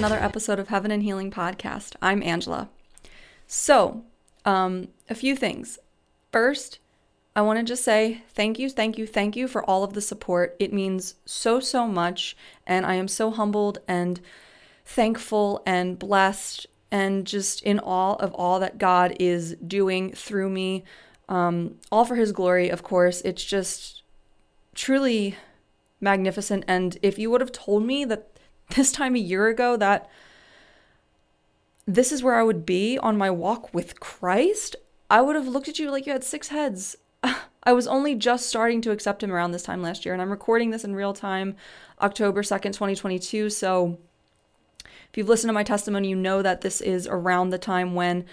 another episode of Heaven and Healing Podcast. I'm Angela. So, um, a few things. First, I want to just say thank you, thank you, thank you for all of the support. It means so, so much. And I am so humbled and thankful and blessed and just in awe of all that God is doing through me. Um, all for His glory, of course. It's just truly magnificent. And if you would have told me that this time a year ago that this is where I would be on my walk with Christ, I would have looked at you like you had six heads. I was only just starting to accept him around this time last year, and I'm recording this in real time, October 2nd, 2022. So if you've listened to my testimony, you know that this is around the time when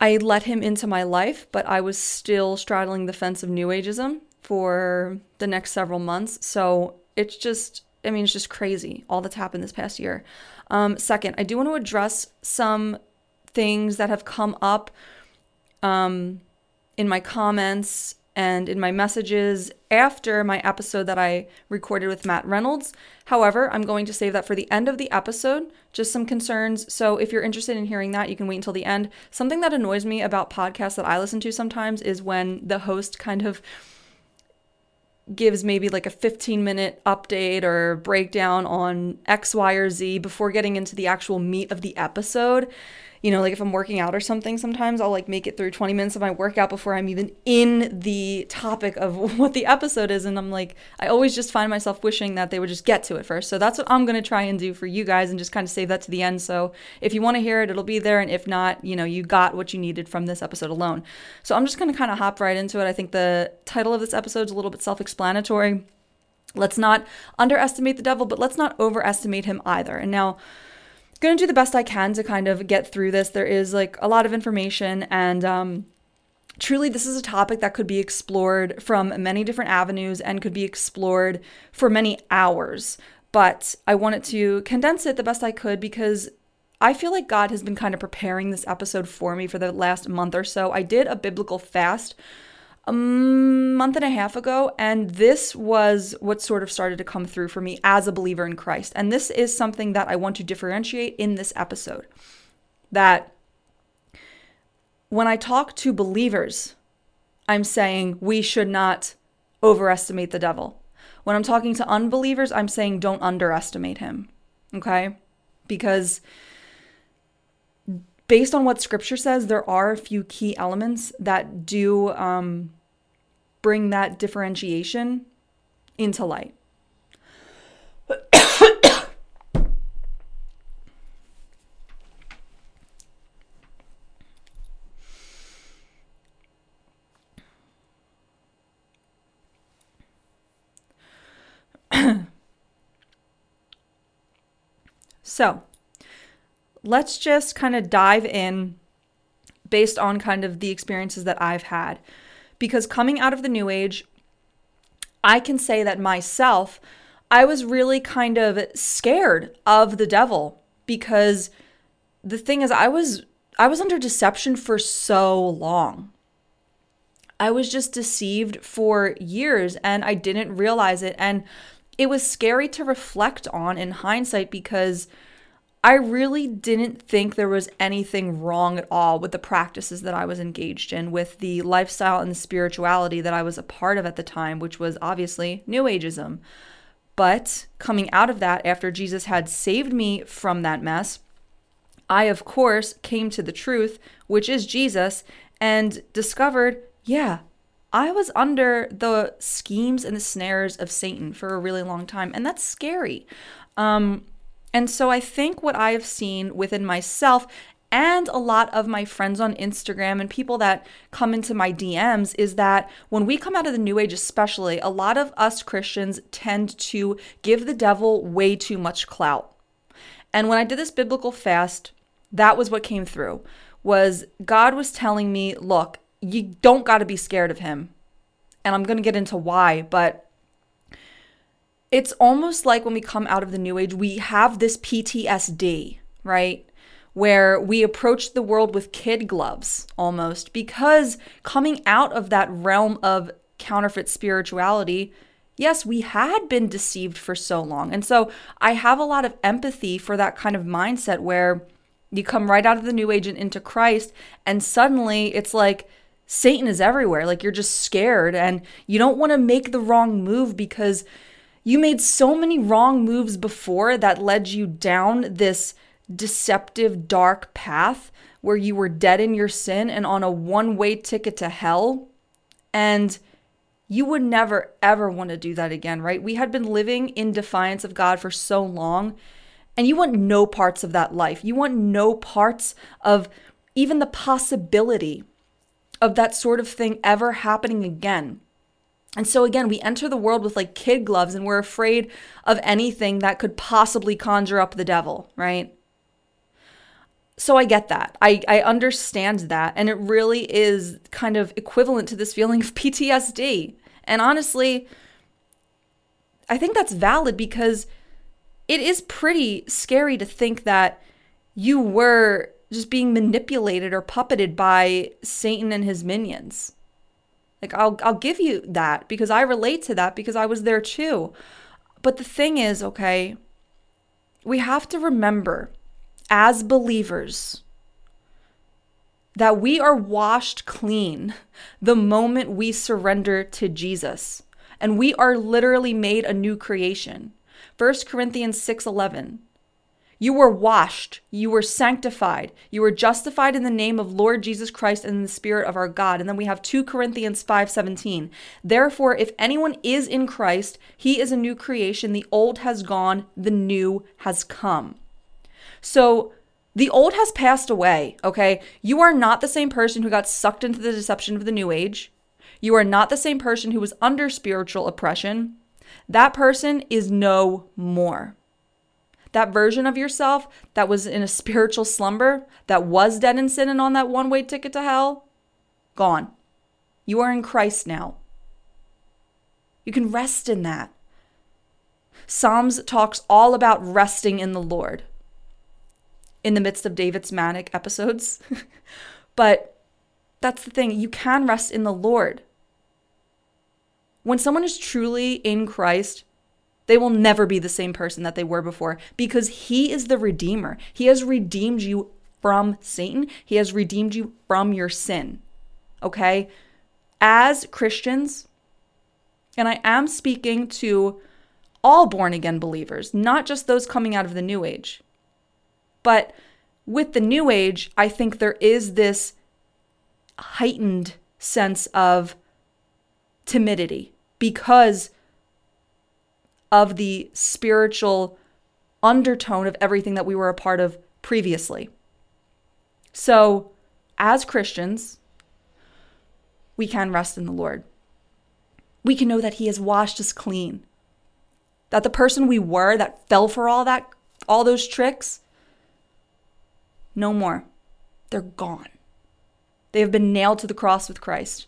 I let him into my life, but I was still straddling the fence of New Ageism for the next several months. So it's just, I mean, it's just crazy all that's happened this past year. Um, second, I do want to address some things that have come up um, in my comments and in my messages after my episode that I recorded with Matt Reynolds. However, I'm going to save that for the end of the episode, just some concerns. So if you're interested in hearing that, you can wait until the end. Something that annoys me about podcasts that I listen to sometimes is when the host kind of gives maybe like a 15 minute update or breakdown on X, Y, or Z before getting into the actual meat of the episode you know, like if I'm working out or something, sometimes I'll like make it through 20 minutes of my workout before I'm even in the topic of what the episode is. And I'm like, I always just find myself wishing that they would just get to it first. So that's what I'm going to try and do for you guys and just kind of save that to the end. So if you want to hear it, it'll be there. And if not, you know, you got what you needed from this episode alone. So I'm just going to kind of hop right into it. I think the title of this episode is a little bit self explanatory. Let's not underestimate the devil, but let's not overestimate him either. And now, going to do the best I can to kind of get through this. There is like a lot of information and um, truly this is a topic that could be explored from many different avenues and could be explored for many hours. But I wanted to condense it the best I could because I feel like God has been kind of preparing this episode for me for the last month or so. I did a biblical fast a month and a half ago, and this was what sort of started to come through for me as a believer in Christ. And this is something that I want to differentiate in this episode. That when I talk to believers, I'm saying we should not overestimate the devil. When I'm talking to unbelievers, I'm saying don't underestimate him. Okay? Because based on what scripture says, there are a few key elements that do um, bring that differentiation into light. so, let's just kind of dive in based on kind of the experiences that I've had. Because coming out of the new age, I can say that myself, I was really kind of scared of the devil because the thing is I was I was under deception for so long. I was just deceived for years and I didn't realize it and it was scary to reflect on in hindsight because I really didn't think there was anything wrong at all with the practices that I was engaged in, with the lifestyle and the spirituality that I was a part of at the time, which was obviously New Ageism. But coming out of that, after Jesus had saved me from that mess, I, of course, came to the truth, which is Jesus, and discovered yeah, I was under the schemes and the snares of Satan for a really long time, and that's scary. Um, and so I think what I've seen within myself and a lot of my friends on Instagram and people that come into my DMs is that when we come out of the new age, especially, a lot of us Christians tend to give the devil way too much clout. And when I did this biblical fast, that was what came through was God was telling me, look, you don't got to be scared of him. And I'm going to get into why, but it's almost like when we come out of the new age, we have this PTSD, right? Where we approach the world with kid gloves almost because coming out of that realm of counterfeit spirituality, Yes, we had been deceived for so long. And so I have a lot of empathy for that kind of mindset where you come right out of the new age and into Christ, and suddenly it's like Satan is everywhere. Like you're just scared and you don't want to make the wrong move because you made so many wrong moves before that led you down this deceptive, dark path where you were dead in your sin and on a one way ticket to hell. And you would never, ever want to do that again, right? We had been living in defiance of God for so long, and you want no parts of that life. You want no parts of even the possibility of that sort of thing ever happening again. And so, again, we enter the world with like kid gloves and we're afraid of anything that could possibly conjure up the devil, right? So I get that. I, I understand that. And it really is kind of equivalent to this feeling of PTSD. And honestly, I think that's valid because it is pretty scary to think that you were just being manipulated or puppeted by Satan and his minions. Like I'll I'll give you that because I relate to that because I was there too. But the thing is, okay, we have to remember as believers that we are washed clean the moment we surrender to Jesus. And we are literally made a new creation. 1 Corinthians 6:11 you were washed, you were sanctified, you were justified in the name of Lord Jesus Christ and in the spirit of our God. And then we have 2 Corinthians 5:17. Therefore, if anyone is in Christ, he is a new creation. The old has gone, the new has come. So, the old has passed away, okay? You are not the same person who got sucked into the deception of the new age. You are not the same person who was under spiritual oppression. That person is no more. That version of yourself that was in a spiritual slumber, that was dead in sin and on that one way ticket to hell, gone. You are in Christ now. You can rest in that. Psalms talks all about resting in the Lord in the midst of David's manic episodes. but that's the thing, you can rest in the Lord. When someone is truly in Christ, they will never be the same person that they were before because He is the Redeemer. He has redeemed you from Satan, He has redeemed you from your sin. Okay? As Christians, and I am speaking to all born again believers, not just those coming out of the New Age. But with the New Age, I think there is this heightened sense of timidity because of the spiritual undertone of everything that we were a part of previously. So, as Christians, we can rest in the Lord. We can know that He has washed us clean. That the person we were that fell for all that, all those tricks, no more. They're gone. They have been nailed to the cross with Christ.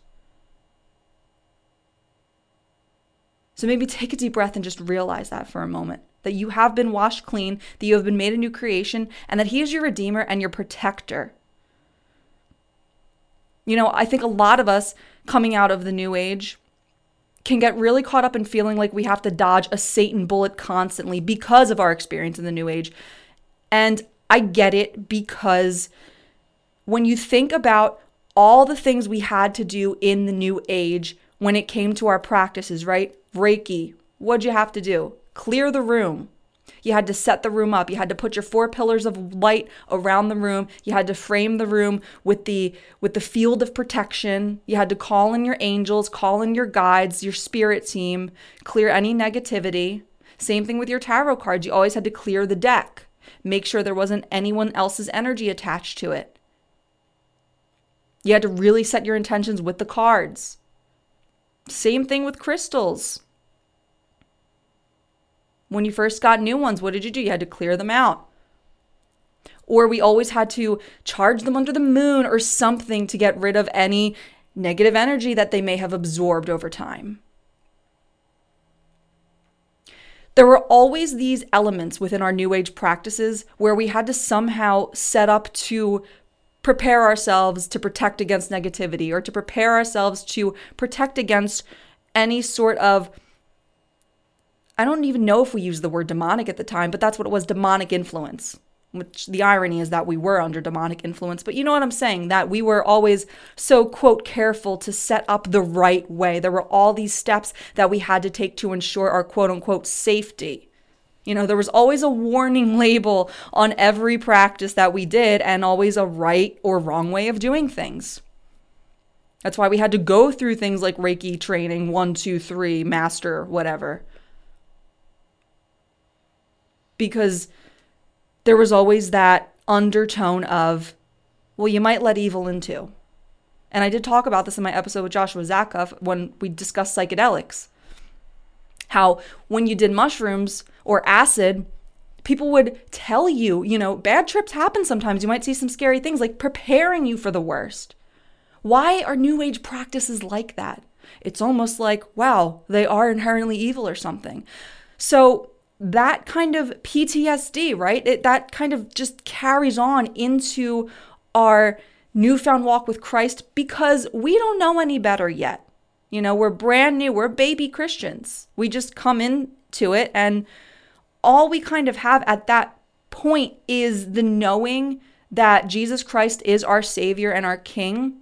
So maybe take a deep breath and just realize that for a moment that you have been washed clean, that you have been made a new creation, and that He is your Redeemer and your protector. You know, I think a lot of us coming out of the new age can get really caught up in feeling like we have to dodge a Satan bullet constantly because of our experience in the new age. And I get it because when you think about all the things we had to do in the new age when it came to our practices, right? Reiki, what'd you have to do? Clear the room. You had to set the room up. You had to put your four pillars of light around the room. You had to frame the room with the with the field of protection. You had to call in your angels, call in your guides, your spirit team, clear any negativity. Same thing with your tarot cards. You always had to clear the deck. Make sure there wasn't anyone else's energy attached to it. You had to really set your intentions with the cards. Same thing with crystals. When you first got new ones, what did you do? You had to clear them out. Or we always had to charge them under the moon or something to get rid of any negative energy that they may have absorbed over time. There were always these elements within our New Age practices where we had to somehow set up to prepare ourselves to protect against negativity or to prepare ourselves to protect against any sort of I don't even know if we used the word demonic at the time, but that's what it was demonic influence. Which the irony is that we were under demonic influence, but you know what I'm saying? That we were always so, quote, careful to set up the right way. There were all these steps that we had to take to ensure our, quote unquote, safety. You know, there was always a warning label on every practice that we did and always a right or wrong way of doing things. That's why we had to go through things like Reiki training, one, two, three, master, whatever. Because there was always that undertone of, well, you might let evil in too. And I did talk about this in my episode with Joshua Zakoff when we discussed psychedelics. How when you did mushrooms or acid, people would tell you, you know, bad trips happen sometimes. You might see some scary things, like preparing you for the worst. Why are New Age practices like that? It's almost like, wow, they are inherently evil or something. So that kind of PTSD, right? It, that kind of just carries on into our newfound walk with Christ because we don't know any better yet. You know, we're brand new, we're baby Christians. We just come into it, and all we kind of have at that point is the knowing that Jesus Christ is our Savior and our King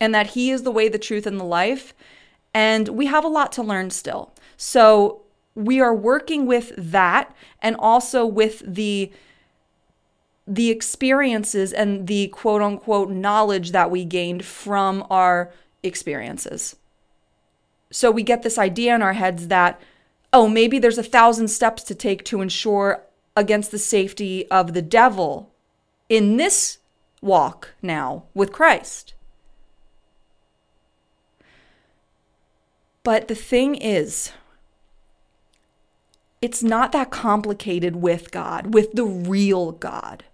and that He is the way, the truth, and the life. And we have a lot to learn still. So we are working with that and also with the the experiences and the quote unquote knowledge that we gained from our experiences. So we get this idea in our heads that, oh, maybe there's a thousand steps to take to ensure against the safety of the devil in this walk now with Christ. But the thing is, it's not that complicated with God, with the real God,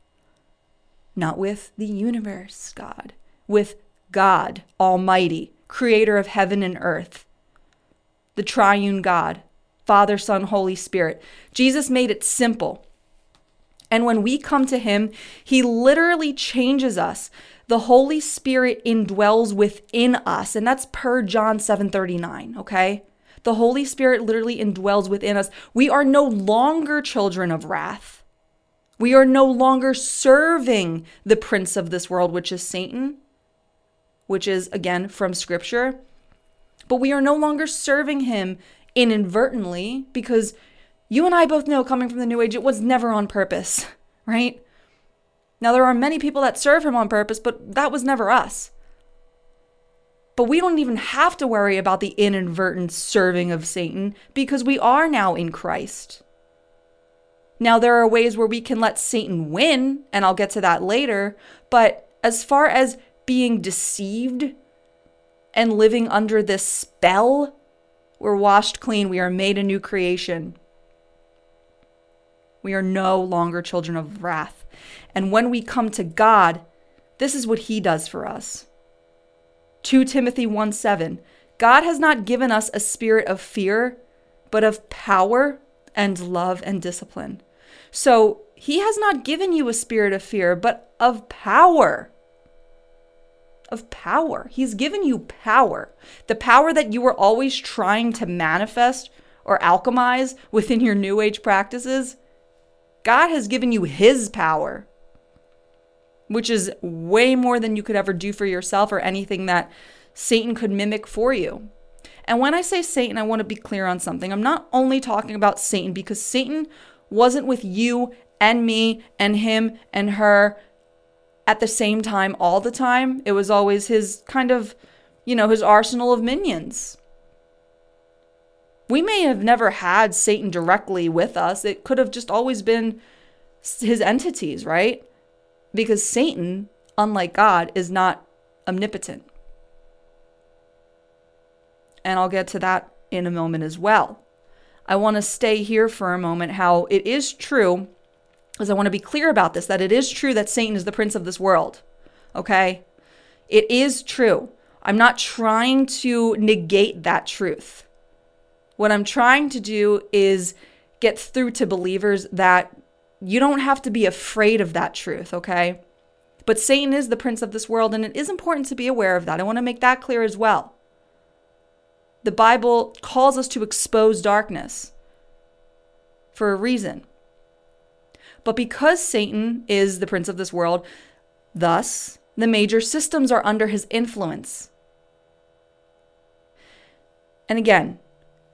not with the universe God, with God Almighty, creator of heaven and earth, the triune God, Father, Son, Holy Spirit. Jesus made it simple. And when we come to Him, He literally changes us the Holy Spirit indwells within us, and that's per John 7:39, okay? The Holy Spirit literally indwells within us. We are no longer children of wrath. We are no longer serving the prince of this world, which is Satan, which is again from scripture. But we are no longer serving him inadvertently because you and I both know coming from the New Age, it was never on purpose, right? Now, there are many people that serve him on purpose, but that was never us. But we don't even have to worry about the inadvertent serving of Satan because we are now in Christ. Now, there are ways where we can let Satan win, and I'll get to that later. But as far as being deceived and living under this spell, we're washed clean. We are made a new creation. We are no longer children of wrath. And when we come to God, this is what he does for us. 2 Timothy 1 7. God has not given us a spirit of fear, but of power and love and discipline. So he has not given you a spirit of fear, but of power. Of power. He's given you power. The power that you were always trying to manifest or alchemize within your new age practices. God has given you his power which is way more than you could ever do for yourself or anything that Satan could mimic for you. And when I say Satan, I want to be clear on something. I'm not only talking about Satan because Satan wasn't with you and me and him and her at the same time all the time. It was always his kind of, you know, his arsenal of minions. We may have never had Satan directly with us, it could have just always been his entities, right? Because Satan, unlike God, is not omnipotent. And I'll get to that in a moment as well. I want to stay here for a moment how it is true, because I want to be clear about this, that it is true that Satan is the prince of this world. Okay? It is true. I'm not trying to negate that truth. What I'm trying to do is get through to believers that you don't have to be afraid of that truth, okay? But Satan is the prince of this world, and it is important to be aware of that. I want to make that clear as well. The Bible calls us to expose darkness. for a reason. But because Satan is the prince of this world, thus the major systems are under his influence. And again,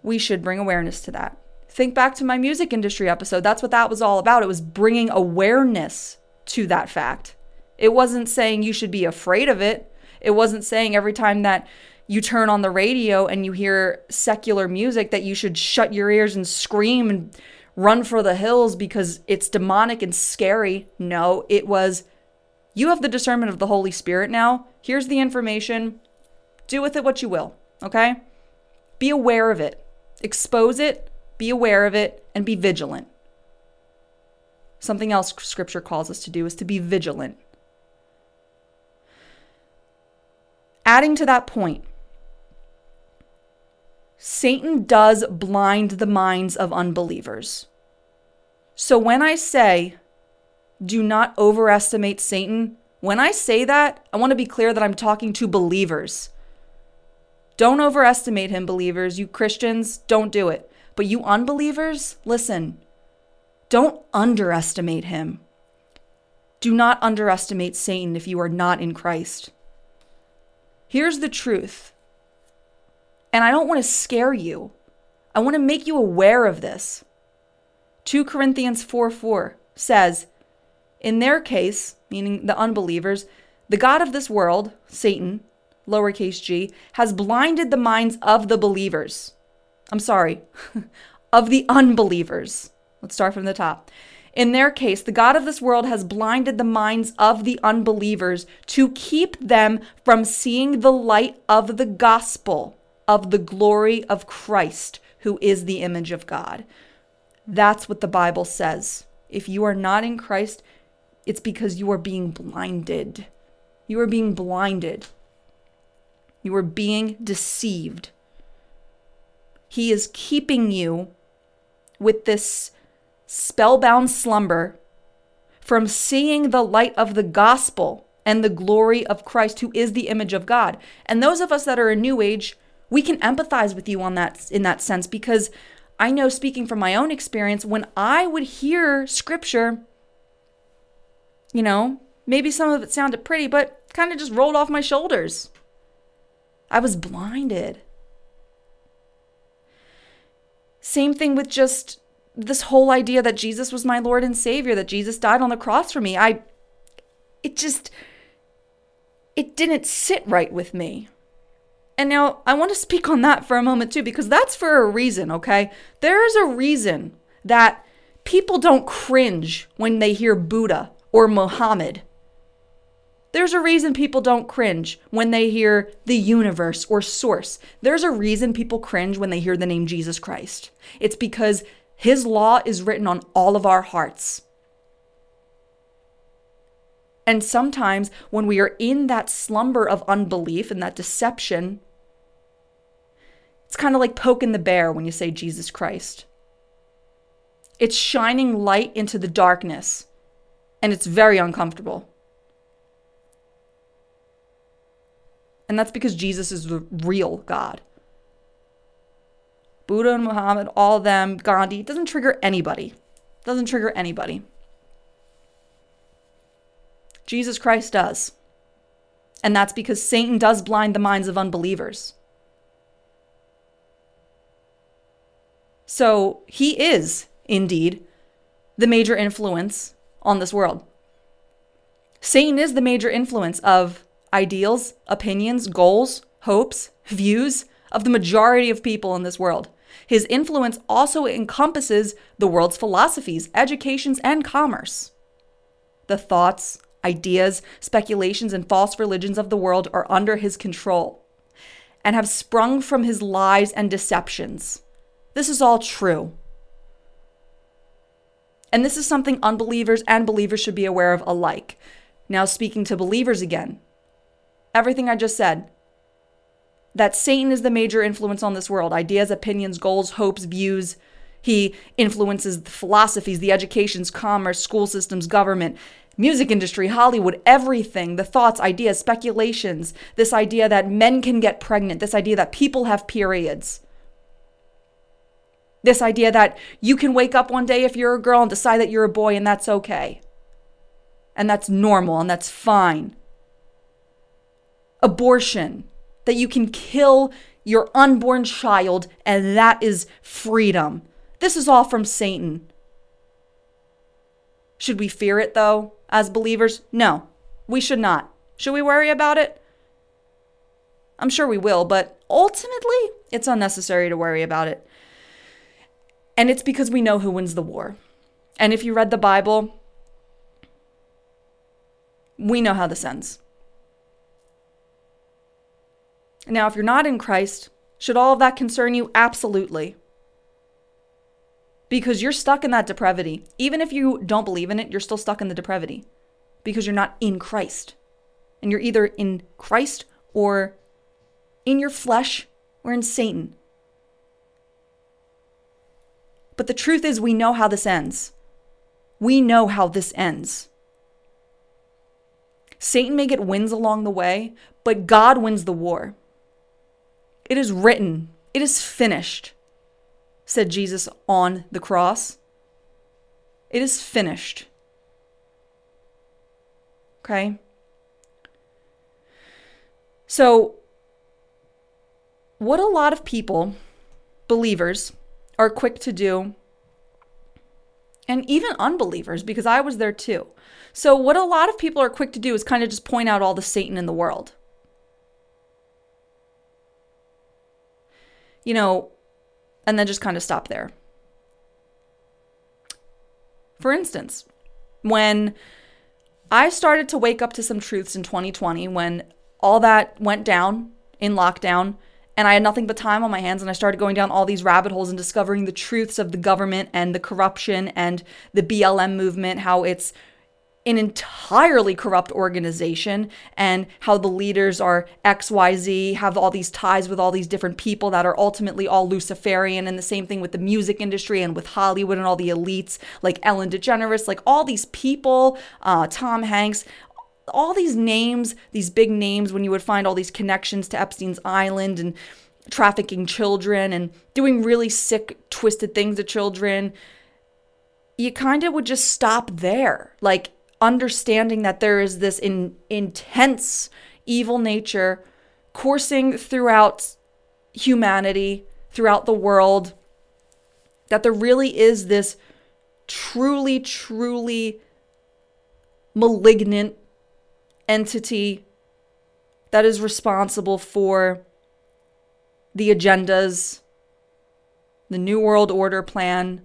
we should bring awareness to that. Think back to my music industry episode. That's what that was all about. It was bringing awareness to that fact. It wasn't saying you should be afraid of it. It wasn't saying every time that you turn on the radio and you hear secular music that you should shut your ears and scream and run for the hills because it's demonic and scary. No, it was you have the discernment of the Holy Spirit now. Here's the information. Do with it what you will, okay? Be aware of it. Expose it, be aware of it, and be vigilant. Something else scripture calls us to do is to be vigilant. Adding to that point, Satan does blind the minds of unbelievers. So when I say, do not overestimate Satan, when I say that, I want to be clear that I'm talking to believers. Don't overestimate him, believers. You Christians, don't do it. But you unbelievers, listen, don't underestimate him. Do not underestimate Satan if you are not in Christ. Here's the truth. And I don't want to scare you. I want to make you aware of this. 2 Corinthians 4 4 says, In their case, meaning the unbelievers, the God of this world, Satan, lowercase g, has blinded the minds of the believers. I'm sorry, of the unbelievers. Let's start from the top. In their case, the God of this world has blinded the minds of the unbelievers to keep them from seeing the light of the gospel of the glory of Christ, who is the image of God. That's what the Bible says. If you are not in Christ, it's because you are being blinded. You are being blinded. You are being deceived. He is keeping you with this spellbound slumber from seeing the light of the gospel and the glory of Christ, who is the image of God. And those of us that are a new age, we can empathize with you on that in that sense because I know speaking from my own experience, when I would hear scripture, you know, maybe some of it sounded pretty, but kind of just rolled off my shoulders. I was blinded. Same thing with just this whole idea that Jesus was my Lord and Savior, that Jesus died on the cross for me. I, it just, it didn't sit right with me. And now I want to speak on that for a moment too, because that's for a reason, okay? There is a reason that people don't cringe when they hear Buddha or Muhammad. There's a reason people don't cringe when they hear the universe or source. There's a reason people cringe when they hear the name Jesus Christ. It's because his law is written on all of our hearts. And sometimes when we are in that slumber of unbelief and that deception, it's kind of like poking the bear when you say Jesus Christ. It's shining light into the darkness, and it's very uncomfortable. And that's because Jesus is the real God. Buddha and Muhammad, all of them, Gandhi, doesn't trigger anybody. Doesn't trigger anybody. Jesus Christ does. And that's because Satan does blind the minds of unbelievers. So he is, indeed, the major influence on this world. Satan is the major influence of ideals, opinions, goals, hopes, views of the majority of people in this world. His influence also encompasses the world's philosophies, educations, and commerce. The thoughts, ideas, speculations, and false religions of the world are under his control and have sprung from his lies and deceptions. This is all true. And this is something unbelievers and believers should be aware of alike. Now, speaking to believers again, everything I just said. That Satan is the major influence on this world ideas, opinions, goals, hopes, views. He influences the philosophies, the educations, commerce, school systems, government, music industry, Hollywood, everything, the thoughts, ideas, speculations, this idea that men can get pregnant, this idea that people have periods. This idea that you can wake up one day if you're a girl and decide that you're a boy and that's okay. And that's normal and that's fine. Abortion, that you can kill your unborn child and that is freedom. This is all from Satan. Should we fear it though, as believers? No, we should not. Should we worry about it? I'm sure we will, but ultimately, it's unnecessary to worry about it. And it's because we know who wins the war. And if you read the Bible, we know how this ends. Now, if you're not in Christ, should all of that concern you? Absolutely. Because you're stuck in that depravity. Even if you don't believe in it, you're still stuck in the depravity because you're not in Christ. And you're either in Christ or in your flesh or in Satan. But the truth is, we know how this ends. We know how this ends. Satan may get wins along the way, but God wins the war. It is written, it is finished, said Jesus on the cross. It is finished. Okay? So, what a lot of people, believers, are quick to do, and even unbelievers, because I was there too. So, what a lot of people are quick to do is kind of just point out all the Satan in the world. You know, and then just kind of stop there. For instance, when I started to wake up to some truths in 2020, when all that went down in lockdown, and I had nothing but time on my hands, and I started going down all these rabbit holes and discovering the truths of the government and the corruption and the BLM movement, how it's an entirely corrupt organization and how the leaders are XYZ, have all these ties with all these different people that are ultimately all Luciferian. And the same thing with the music industry and with Hollywood and all the elites like Ellen DeGeneres, like all these people, uh, Tom Hanks, all these names, these big names, when you would find all these connections to Epstein's Island and trafficking children and doing really sick, twisted things to children, you kind of would just stop there. Like, understanding that there is this in, intense evil nature coursing throughout humanity, throughout the world, that there really is this truly, truly malignant entity that is responsible for the agendas, the New World Order plan,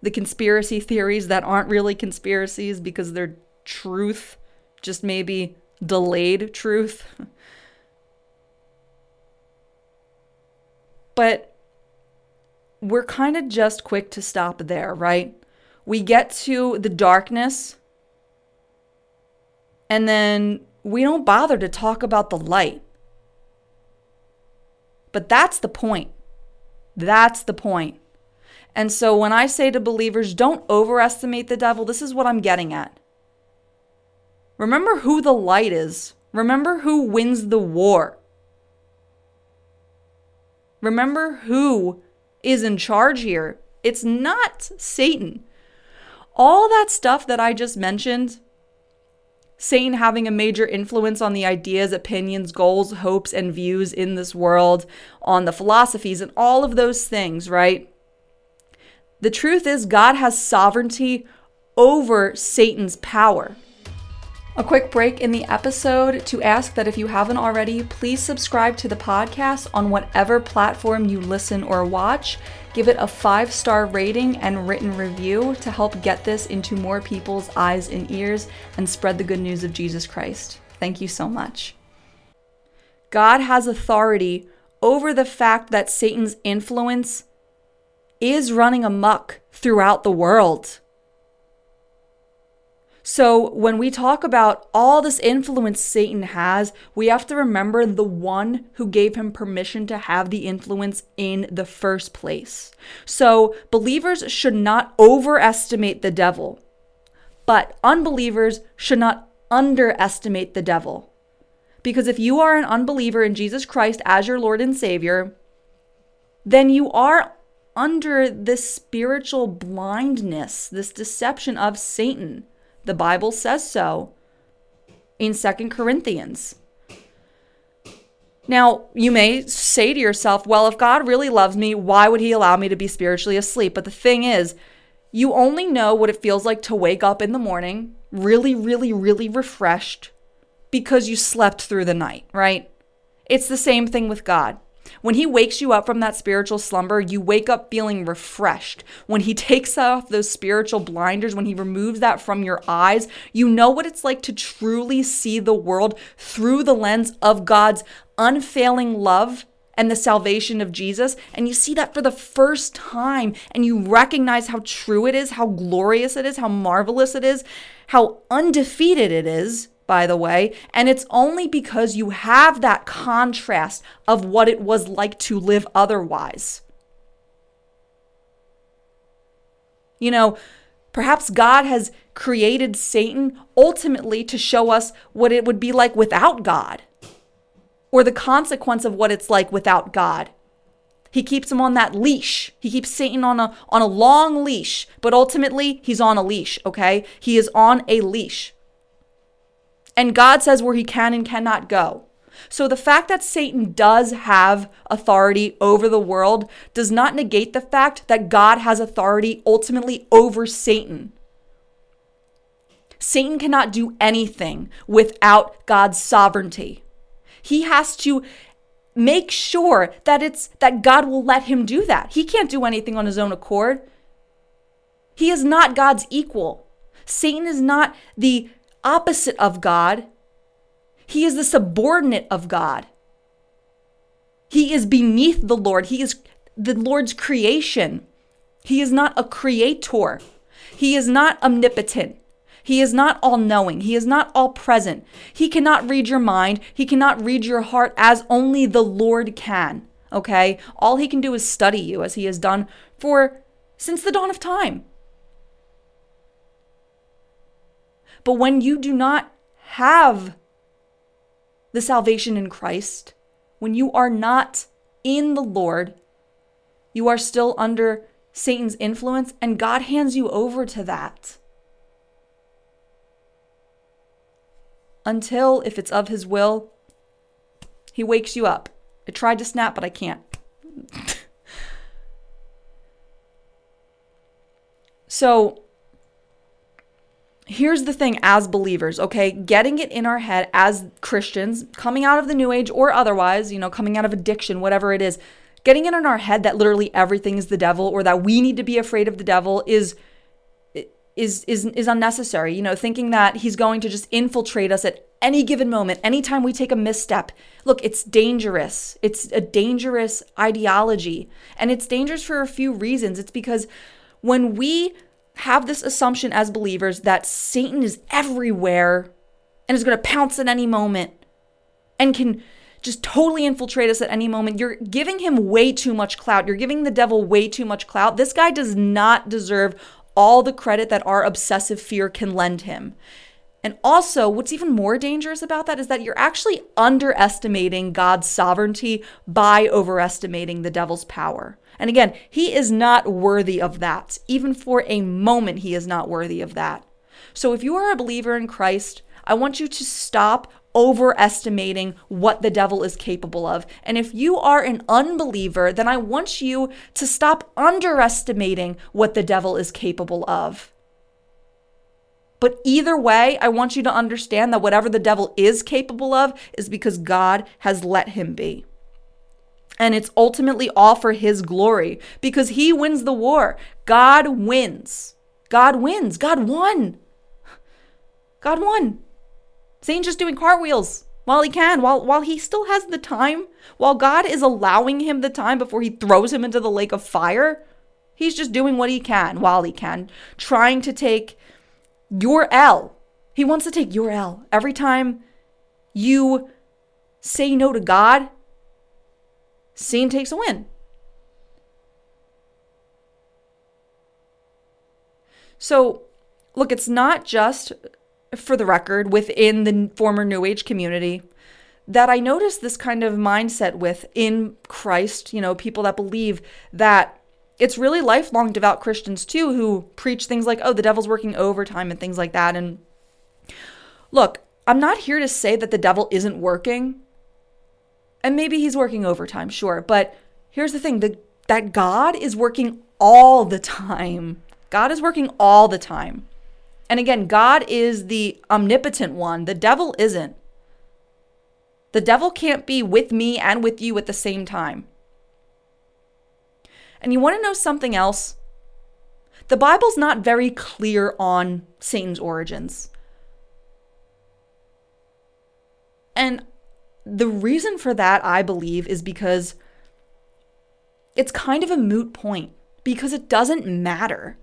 the conspiracy theories that aren't really conspiracies because they're truth, just maybe delayed truth. but we're kind of just quick to stop there, right? We get to the darkness and then we don't bother to talk about the light. But that's the point. That's the point. And so when I say to believers, don't overestimate the devil, this is what I'm getting at. Remember who the light is, remember who wins the war. Remember who is in charge here. It's not Satan. All that stuff that I just mentioned, Satan having a major influence on the ideas, opinions, goals, hopes, and views in this world, on the philosophies, and all of those things, right? The truth is, God has sovereignty over Satan's power. A quick break in the episode to ask that if you haven't already, please subscribe to the podcast on whatever platform you listen or watch. Give it a five star rating and written review to help get this into more people's eyes and ears and spread the good news of Jesus Christ. Thank you so much. God has authority over the fact that Satan's influence is running amuck throughout the world. So, when we talk about all this influence Satan has, we have to remember the one who gave him permission to have the influence in the first place. So, believers should not overestimate the devil, but unbelievers should not underestimate the devil. Because if you are an unbeliever in Jesus Christ as your Lord and Savior, then you are under this spiritual blindness, this deception of Satan. The Bible says so in Second Corinthians. Now, you may say to yourself, well, if God really loves me, why would he allow me to be spiritually asleep? But the thing is, you only know what it feels like to wake up in the morning really, really, really refreshed because you slept through the night, right? It's the same thing with God. When he wakes you up from that spiritual slumber, you wake up feeling refreshed. When he takes off those spiritual blinders, when he removes that from your eyes, you know what it's like to truly see the world through the lens of God's unfailing love and the salvation of Jesus. And you see that for the first time and you recognize how true it is, how glorious it is, how marvelous it is, how undefeated it is by the way. And it's only because you have that contrast of what it was like to live otherwise. You know, perhaps God has created Satan ultimately to show us what it would be like without God or the consequence of what it's like without God. He keeps him on that leash. He keeps Satan on a on a long leash, but ultimately he's on a leash, okay? He is on a leash. And God says where he can and cannot go. So the fact that Satan does have authority over the world does not negate the fact that God has authority ultimately over Satan. Satan cannot do anything without God's sovereignty. He has to make sure that it's that God will let him do that. He can't do anything on his own accord. He is not God's equal. Satan is not the opposite of God. He is the subordinate of God. He is beneath the Lord. He is the Lord's creation. He is not a creator. He is not omnipotent. He is not all knowing. He is not all present. He cannot read your mind. He cannot read your heart as only the Lord can. Okay? All he can do is study you as he has done for since the dawn of time. But when you do not have the salvation in Christ, when you are not in the Lord, you are still under Satan's influence, and God hands you over to that. Until, if it's of His will, He wakes you up. I tried to snap, but I can't. so, here's the thing as believers, okay? Getting it in our head as Christians, coming out of the new age or otherwise, you know, coming out of addiction, whatever it is, getting it in our head that literally everything is the devil or that we need to be afraid of the devil is is is is unnecessary. You know, thinking that he's going to just infiltrate us at any given moment, anytime we take a misstep. Look, it's dangerous. It's a dangerous ideology. And it's dangerous for a few reasons. It's because when we have this assumption as believers that Satan is everywhere and is going to pounce at any moment and can just totally infiltrate us at any moment. You're giving him way too much clout. You're giving the devil way too much clout. This guy does not deserve all the credit that our obsessive fear can lend him. And also, what's even more dangerous about that is that you're actually underestimating God's sovereignty by overestimating the devil's power. And again, he is not worthy of that. Even for a moment, he is not worthy of that. So if you are a believer in Christ, I want you to stop overestimating what the devil is capable of. And if you are an unbeliever, then I want you to stop underestimating what the devil is capable of. But either way, I want you to understand that whatever the devil is capable of is because God has let him be. And it's ultimately all for his glory because he wins the war. God wins. God wins. God won. God won. Satan's just doing cartwheels while he can, while while he still has the time, while God is allowing him the time before he throws him into the lake of fire. He's just doing what he can while he can, trying to take your L. He wants to take your L. Every time you say no to God, Satan takes a win. So, look, it's not just for the record within the former New Age community that I notice this kind of mindset with in Christ, you know, people that believe that it's really lifelong devout Christians too who preach things like, oh, the devil's working overtime and things like that. And look, I'm not here to say that the devil isn't working. And maybe he's working overtime, sure. But here's the thing the, that God is working all the time. God is working all the time. And again, God is the omnipotent one, the devil isn't. The devil can't be with me and with you at the same time. And you want to know something else? The Bible's not very clear on Satan's origins. And the reason for that, I believe, is because it's kind of a moot point because it doesn't matter.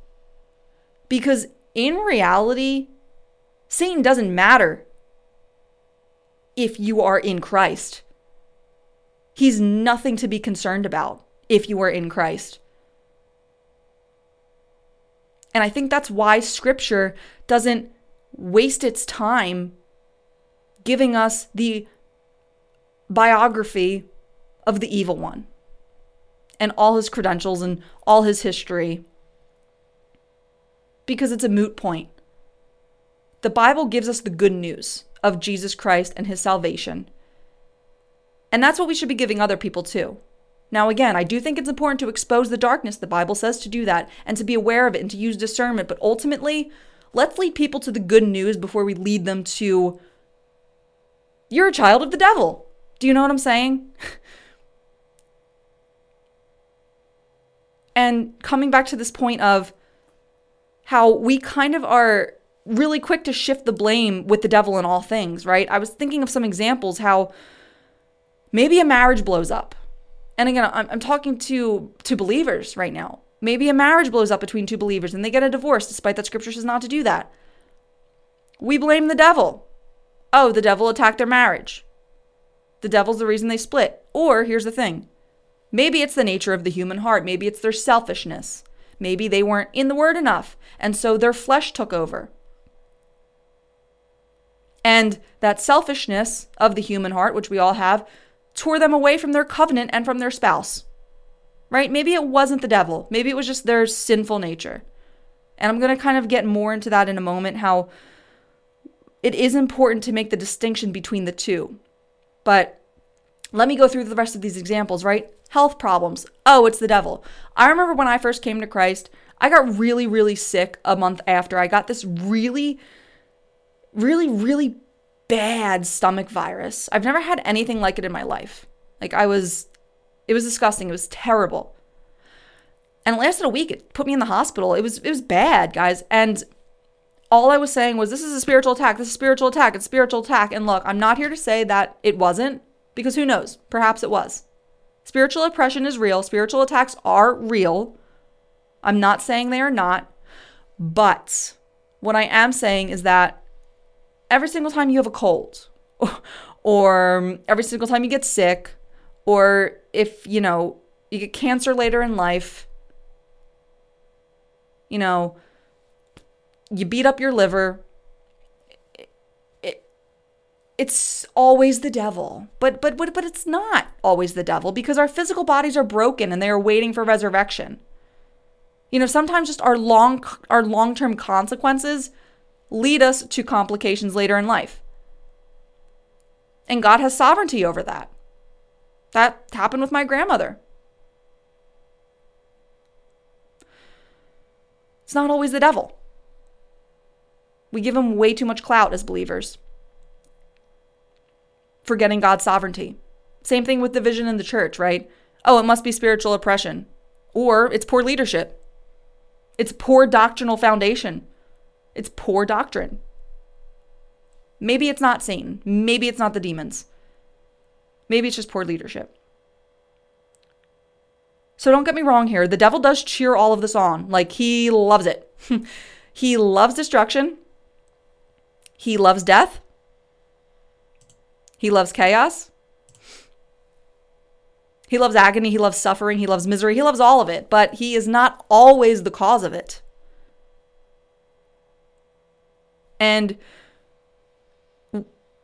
Because in reality, Satan doesn't matter if you are in Christ. He's nothing to be concerned about if you are in Christ. And I think that's why scripture doesn't waste its time giving us the biography of the evil one and all his credentials and all his history because it's a moot point. The Bible gives us the good news of Jesus Christ and his salvation. And that's what we should be giving other people too. Now, again, I do think it's important to expose the darkness. The Bible says to do that and to be aware of it and to use discernment. But ultimately, let's lead people to the good news before we lead them to, you're a child of the devil. Do you know what I'm saying? and coming back to this point of how we kind of are really quick to shift the blame with the devil in all things, right? I was thinking of some examples how maybe a marriage blows up. And again, I'm, I'm talking to to believers right now. Maybe a marriage blows up between two believers and they get a divorce despite that scripture says not to do that. We blame the devil. Oh, the devil attacked their marriage. The devil's the reason they split. Or here's the thing maybe it's the nature of the human heart, maybe it's their selfishness. Maybe they weren't in the word enough, and so their flesh took over. And that selfishness of the human heart, which we all have, tore them away from their covenant and from their spouse. Right? Maybe it wasn't the devil. Maybe it was just their sinful nature. And I'm going to kind of get more into that in a moment how it is important to make the distinction between the two. But let me go through the rest of these examples, right? Health problems. Oh, it's the devil. I remember when I first came to Christ, I got really, really sick a month after. I got this really really, really bad stomach virus. I've never had anything like it in my life. Like, I was, it was disgusting. It was terrible. And it lasted a week. It put me in the hospital. It was, it was bad, guys. And all I was saying was, this is a spiritual attack. This is a spiritual attack. It's spiritual attack. And look, I'm not here to say that it wasn't, because who knows? Perhaps it was. Spiritual oppression is real. Spiritual attacks are real. I'm not saying they are not. But what I am saying is that every single time you have a cold or every single time you get sick or if, you know, you get cancer later in life, you know, you beat up your liver, it's always the devil. But but but but it's not always the devil because our physical bodies are broken and they are waiting for resurrection. You know, sometimes just our long our long-term consequences lead us to complications later in life. And God has sovereignty over that. That happened with my grandmother. It's not always the devil. We give him way too much clout as believers, forgetting God's sovereignty. Same thing with division in the church, right? Oh, it must be spiritual oppression. Or it's poor leadership. It's poor doctrinal foundation. It's poor doctrine. Maybe it's not Satan. Maybe it's not the demons. Maybe it's just poor leadership. So don't get me wrong here. The devil does cheer all of this on. Like he loves it. he loves destruction. He loves death. He loves chaos. He loves agony. He loves suffering. He loves misery. He loves all of it, but he is not always the cause of it. And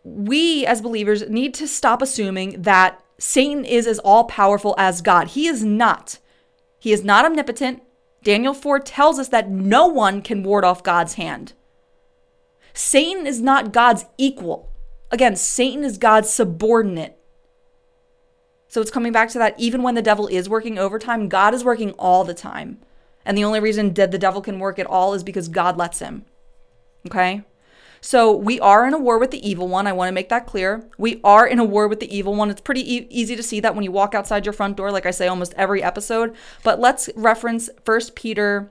we as believers need to stop assuming that Satan is as all powerful as God. He is not. He is not omnipotent. Daniel 4 tells us that no one can ward off God's hand. Satan is not God's equal. Again, Satan is God's subordinate. So it's coming back to that even when the devil is working overtime, God is working all the time. And the only reason that the devil can work at all is because God lets him. Okay? So we are in a war with the evil one. I want to make that clear. We are in a war with the evil one. It's pretty e- easy to see that when you walk outside your front door, like I say almost every episode. But let's reference 1 Peter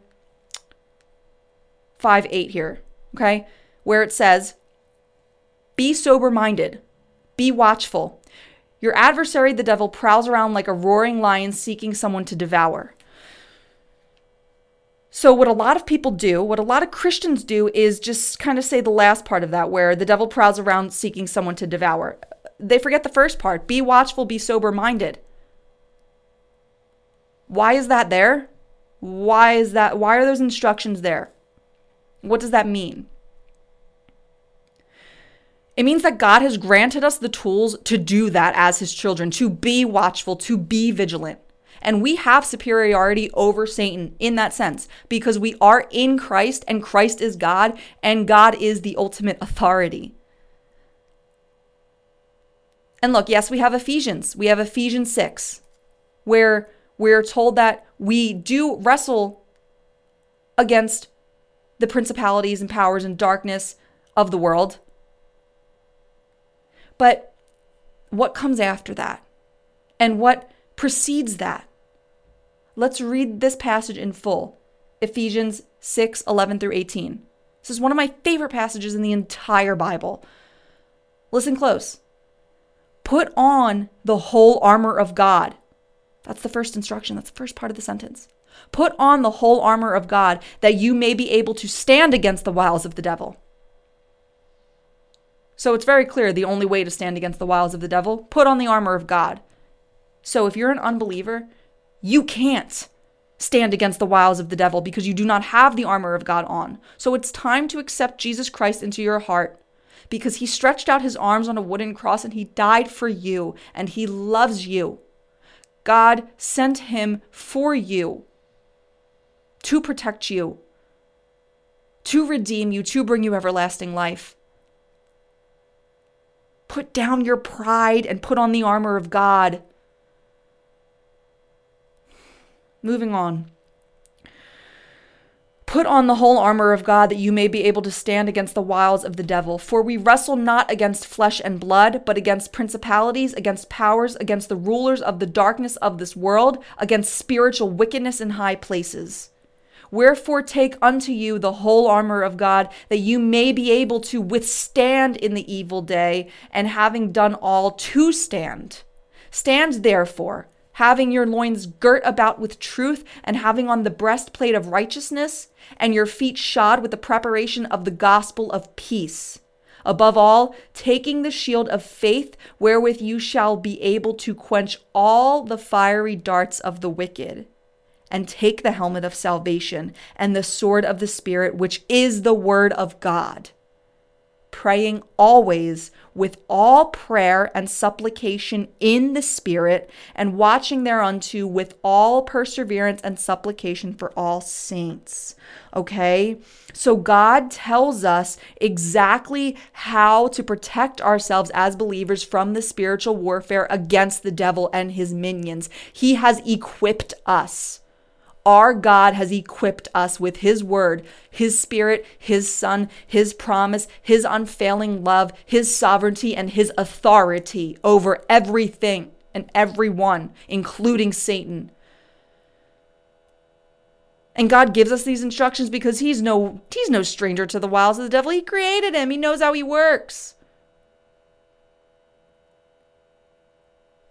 5 8 here, okay? Where it says, Be sober minded, be watchful. Your adversary, the devil, prowls around like a roaring lion seeking someone to devour. So, what a lot of people do, what a lot of Christians do, is just kind of say the last part of that, where the devil prowls around seeking someone to devour. They forget the first part be watchful, be sober minded. Why is that there? Why is that? Why are those instructions there? What does that mean? It means that God has granted us the tools to do that as his children, to be watchful, to be vigilant. And we have superiority over Satan in that sense because we are in Christ and Christ is God and God is the ultimate authority. And look, yes, we have Ephesians. We have Ephesians 6, where we're told that we do wrestle against the principalities and powers and darkness of the world. But what comes after that? And what precedes that? Let's read this passage in full Ephesians 6 11 through 18. This is one of my favorite passages in the entire Bible. Listen close. Put on the whole armor of God. That's the first instruction. That's the first part of the sentence. Put on the whole armor of God that you may be able to stand against the wiles of the devil. So it's very clear the only way to stand against the wiles of the devil, put on the armor of God. So if you're an unbeliever, you can't stand against the wiles of the devil because you do not have the armor of God on. So it's time to accept Jesus Christ into your heart because he stretched out his arms on a wooden cross and he died for you and he loves you. God sent him for you to protect you, to redeem you, to bring you everlasting life. Put down your pride and put on the armor of God. Moving on. Put on the whole armor of God that you may be able to stand against the wiles of the devil. For we wrestle not against flesh and blood, but against principalities, against powers, against the rulers of the darkness of this world, against spiritual wickedness in high places. Wherefore take unto you the whole armor of God, that you may be able to withstand in the evil day, and having done all to stand. Stand therefore having your loins girt about with truth, and having on the breastplate of righteousness, and your feet shod with the preparation of the gospel of peace. Above all, taking the shield of faith, wherewith you shall be able to quench all the fiery darts of the wicked. And take the helmet of salvation and the sword of the Spirit, which is the word of God praying always with all prayer and supplication in the Spirit, and watching thereunto with all perseverance and supplication for all saints. Okay? So God tells us exactly how to protect ourselves as believers from the spiritual warfare against the devil and his minions. He has equipped us. Our God has equipped us with His Word, His Spirit, His Son, His promise, His unfailing love, His sovereignty, and His authority over everything and everyone, including Satan. And God gives us these instructions because he's no he's no stranger to the wiles of the devil. He created him. He knows how he works.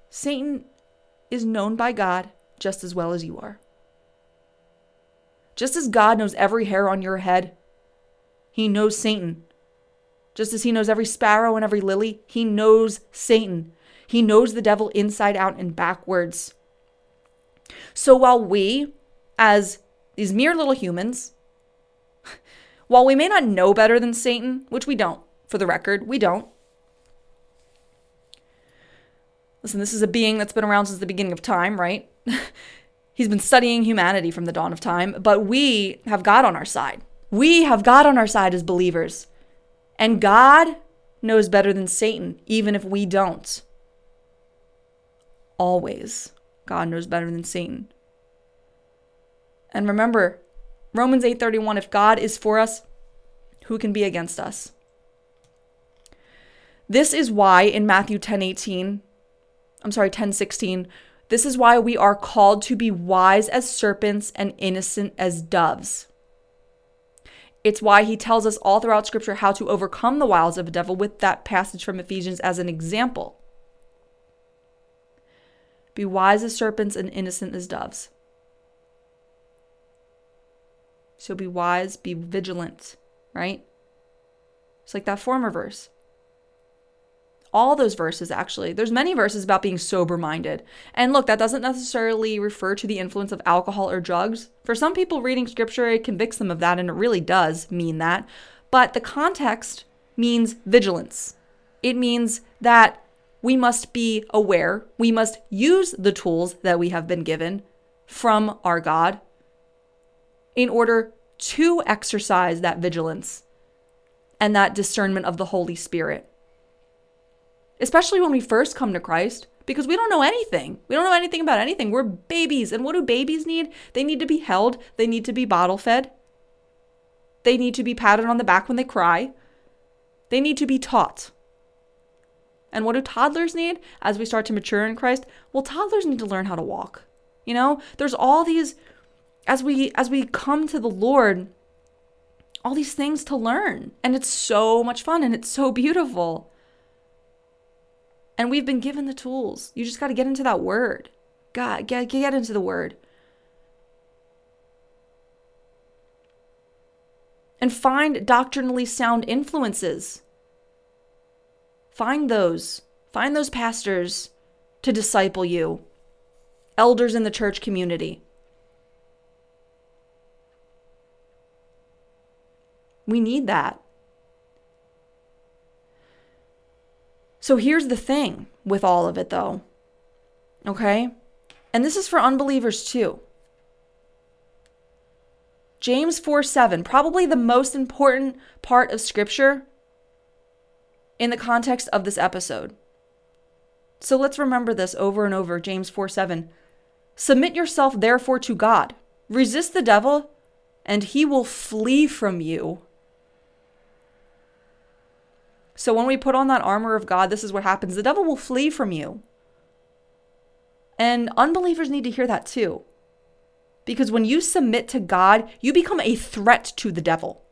Satan is known by God just as well as you are. Just as God knows every hair on your head, he knows Satan. Just as he knows every sparrow and every lily, he knows Satan. He knows the devil inside out and backwards. So while we, as these mere little humans, while we may not know better than Satan, which we don't, for the record, we don't, Listen, this is a being that's been around since the beginning of time, right? He's been studying humanity from the dawn of time, but we have God on our side. We have God on our side as believers. And God knows better than Satan, even if we don't. Always, God knows better than Satan. And remember, Romans 8:31, if God is for us, who can be against us? This is why in Matthew 10:18, I'm sorry, 10:16, this is why we are called to be wise as serpents and innocent as doves. It's why he tells us all throughout scripture how to overcome the wiles of the devil with that passage from Ephesians as an example. Be wise as serpents and innocent as doves. So be wise, be vigilant, right? It's like that former verse all those verses actually. There's many verses about being sober minded and look that doesn't necessarily refer to the influence of alcohol or drugs. For some people reading scripture it convicts them of that and it really does mean that. But the context means vigilance. It means that we must be aware we must use the tools that we have been given from our god in order to exercise that vigilance and that discernment of the holy spirit especially when we first come to Christ, because we don't know anything. We don't know anything about anything. We're babies. And what do babies need? They need to be held, they need to be bottle fed, they need to be patted on the back when they cry, they need to be taught. And what do toddlers need as we start to mature in Christ? Well, toddlers need to learn how to walk. You know, there's all these as we as we come to the Lord, all these things to learn. And it's so much fun and it's so beautiful. And we've been given the tools. You just got to get into that word. God, get, get into the word. And find doctrinally sound influences. Find those. Find those pastors to disciple you, elders in the church community. We need that. So here's the thing with all of it, though. Okay? And this is for unbelievers too. James 4 7, probably the most important part of scripture in the context of this episode. So let's remember this over and over James 4 7. Submit yourself therefore to God, resist the devil, and he will flee from you. So when we put on that armor of God, this is what happens the devil will flee from you. And unbelievers need to hear that too. Because when you submit to God, you become a threat to the devil.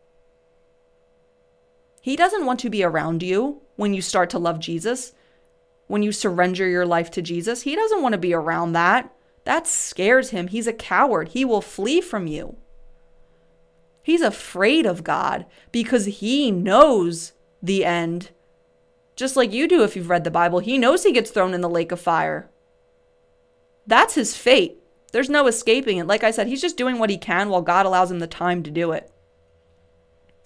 He doesn't want to be around you when you start to love Jesus, when you surrender your life to Jesus. He doesn't want to be around that. That scares him. He's a coward. He will flee from you. He's afraid of God because he knows the end. Just like you do if you've read the Bible, he knows he gets thrown in the lake of fire. That's his fate. There's no escaping it. Like I said, he's just doing what he can while God allows him the time to do it.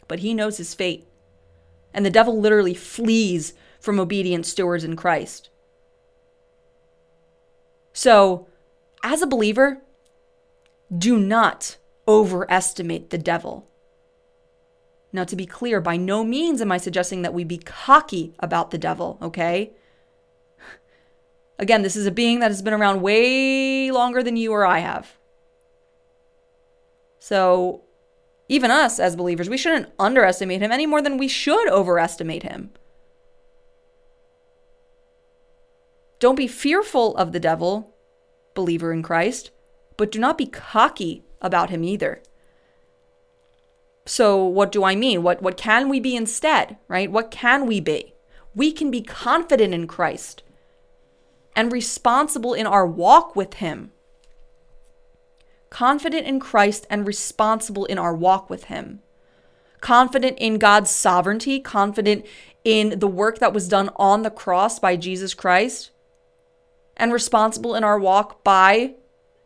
But he knows his fate. And the devil literally flees from obedient stewards in Christ. So, as a believer, do not overestimate the devil. Now, to be clear, by no means am I suggesting that we be cocky about the devil, okay? Again, this is a being that has been around way longer than you or I have. So, even us as believers, we shouldn't underestimate him any more than we should overestimate him. Don't be fearful of the devil, believer in Christ, but do not be cocky about him either. So what do I mean? What what can we be instead, right? What can we be? We can be confident in Christ and responsible in our walk with him. Confident in Christ and responsible in our walk with him. Confident in God's sovereignty, confident in the work that was done on the cross by Jesus Christ, and responsible in our walk by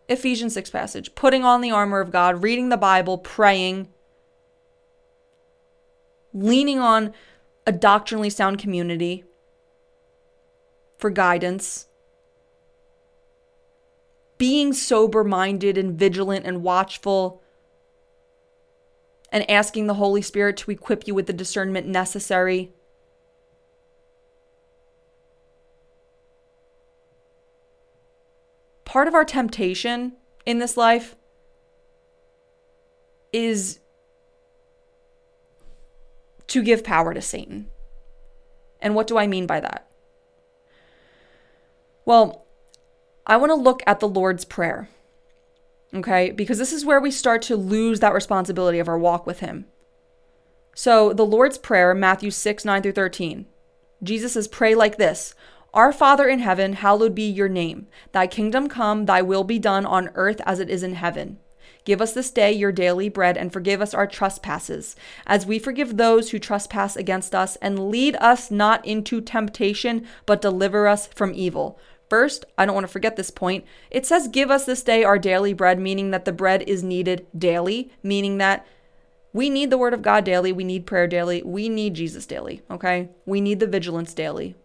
Ephesians 6 passage, putting on the armor of God, reading the Bible, praying, leaning on a doctrinally sound community for guidance, being sober minded and vigilant and watchful and asking the Holy Spirit to equip you with the discernment necessary. Part of our temptation in this life is to give power to Satan. And what do I mean by that? Well, I want to look at the Lord's Prayer, okay? Because this is where we start to lose that responsibility of our walk with Him. So, the Lord's Prayer, Matthew 6, 9 through 13. Jesus says, Pray like this Our Father in heaven, hallowed be your name. Thy kingdom come, thy will be done on earth as it is in heaven. Give us this day your daily bread, and forgive us our trespasses, as we forgive those who trespass against us. And lead us not into temptation, but deliver us from evil. First, I don't want to forget this point. It says, Give us this day our daily bread, meaning that the bread is needed daily, meaning that we need the word of God daily. We need prayer daily. We need Jesus daily, okay? We need the vigilance daily.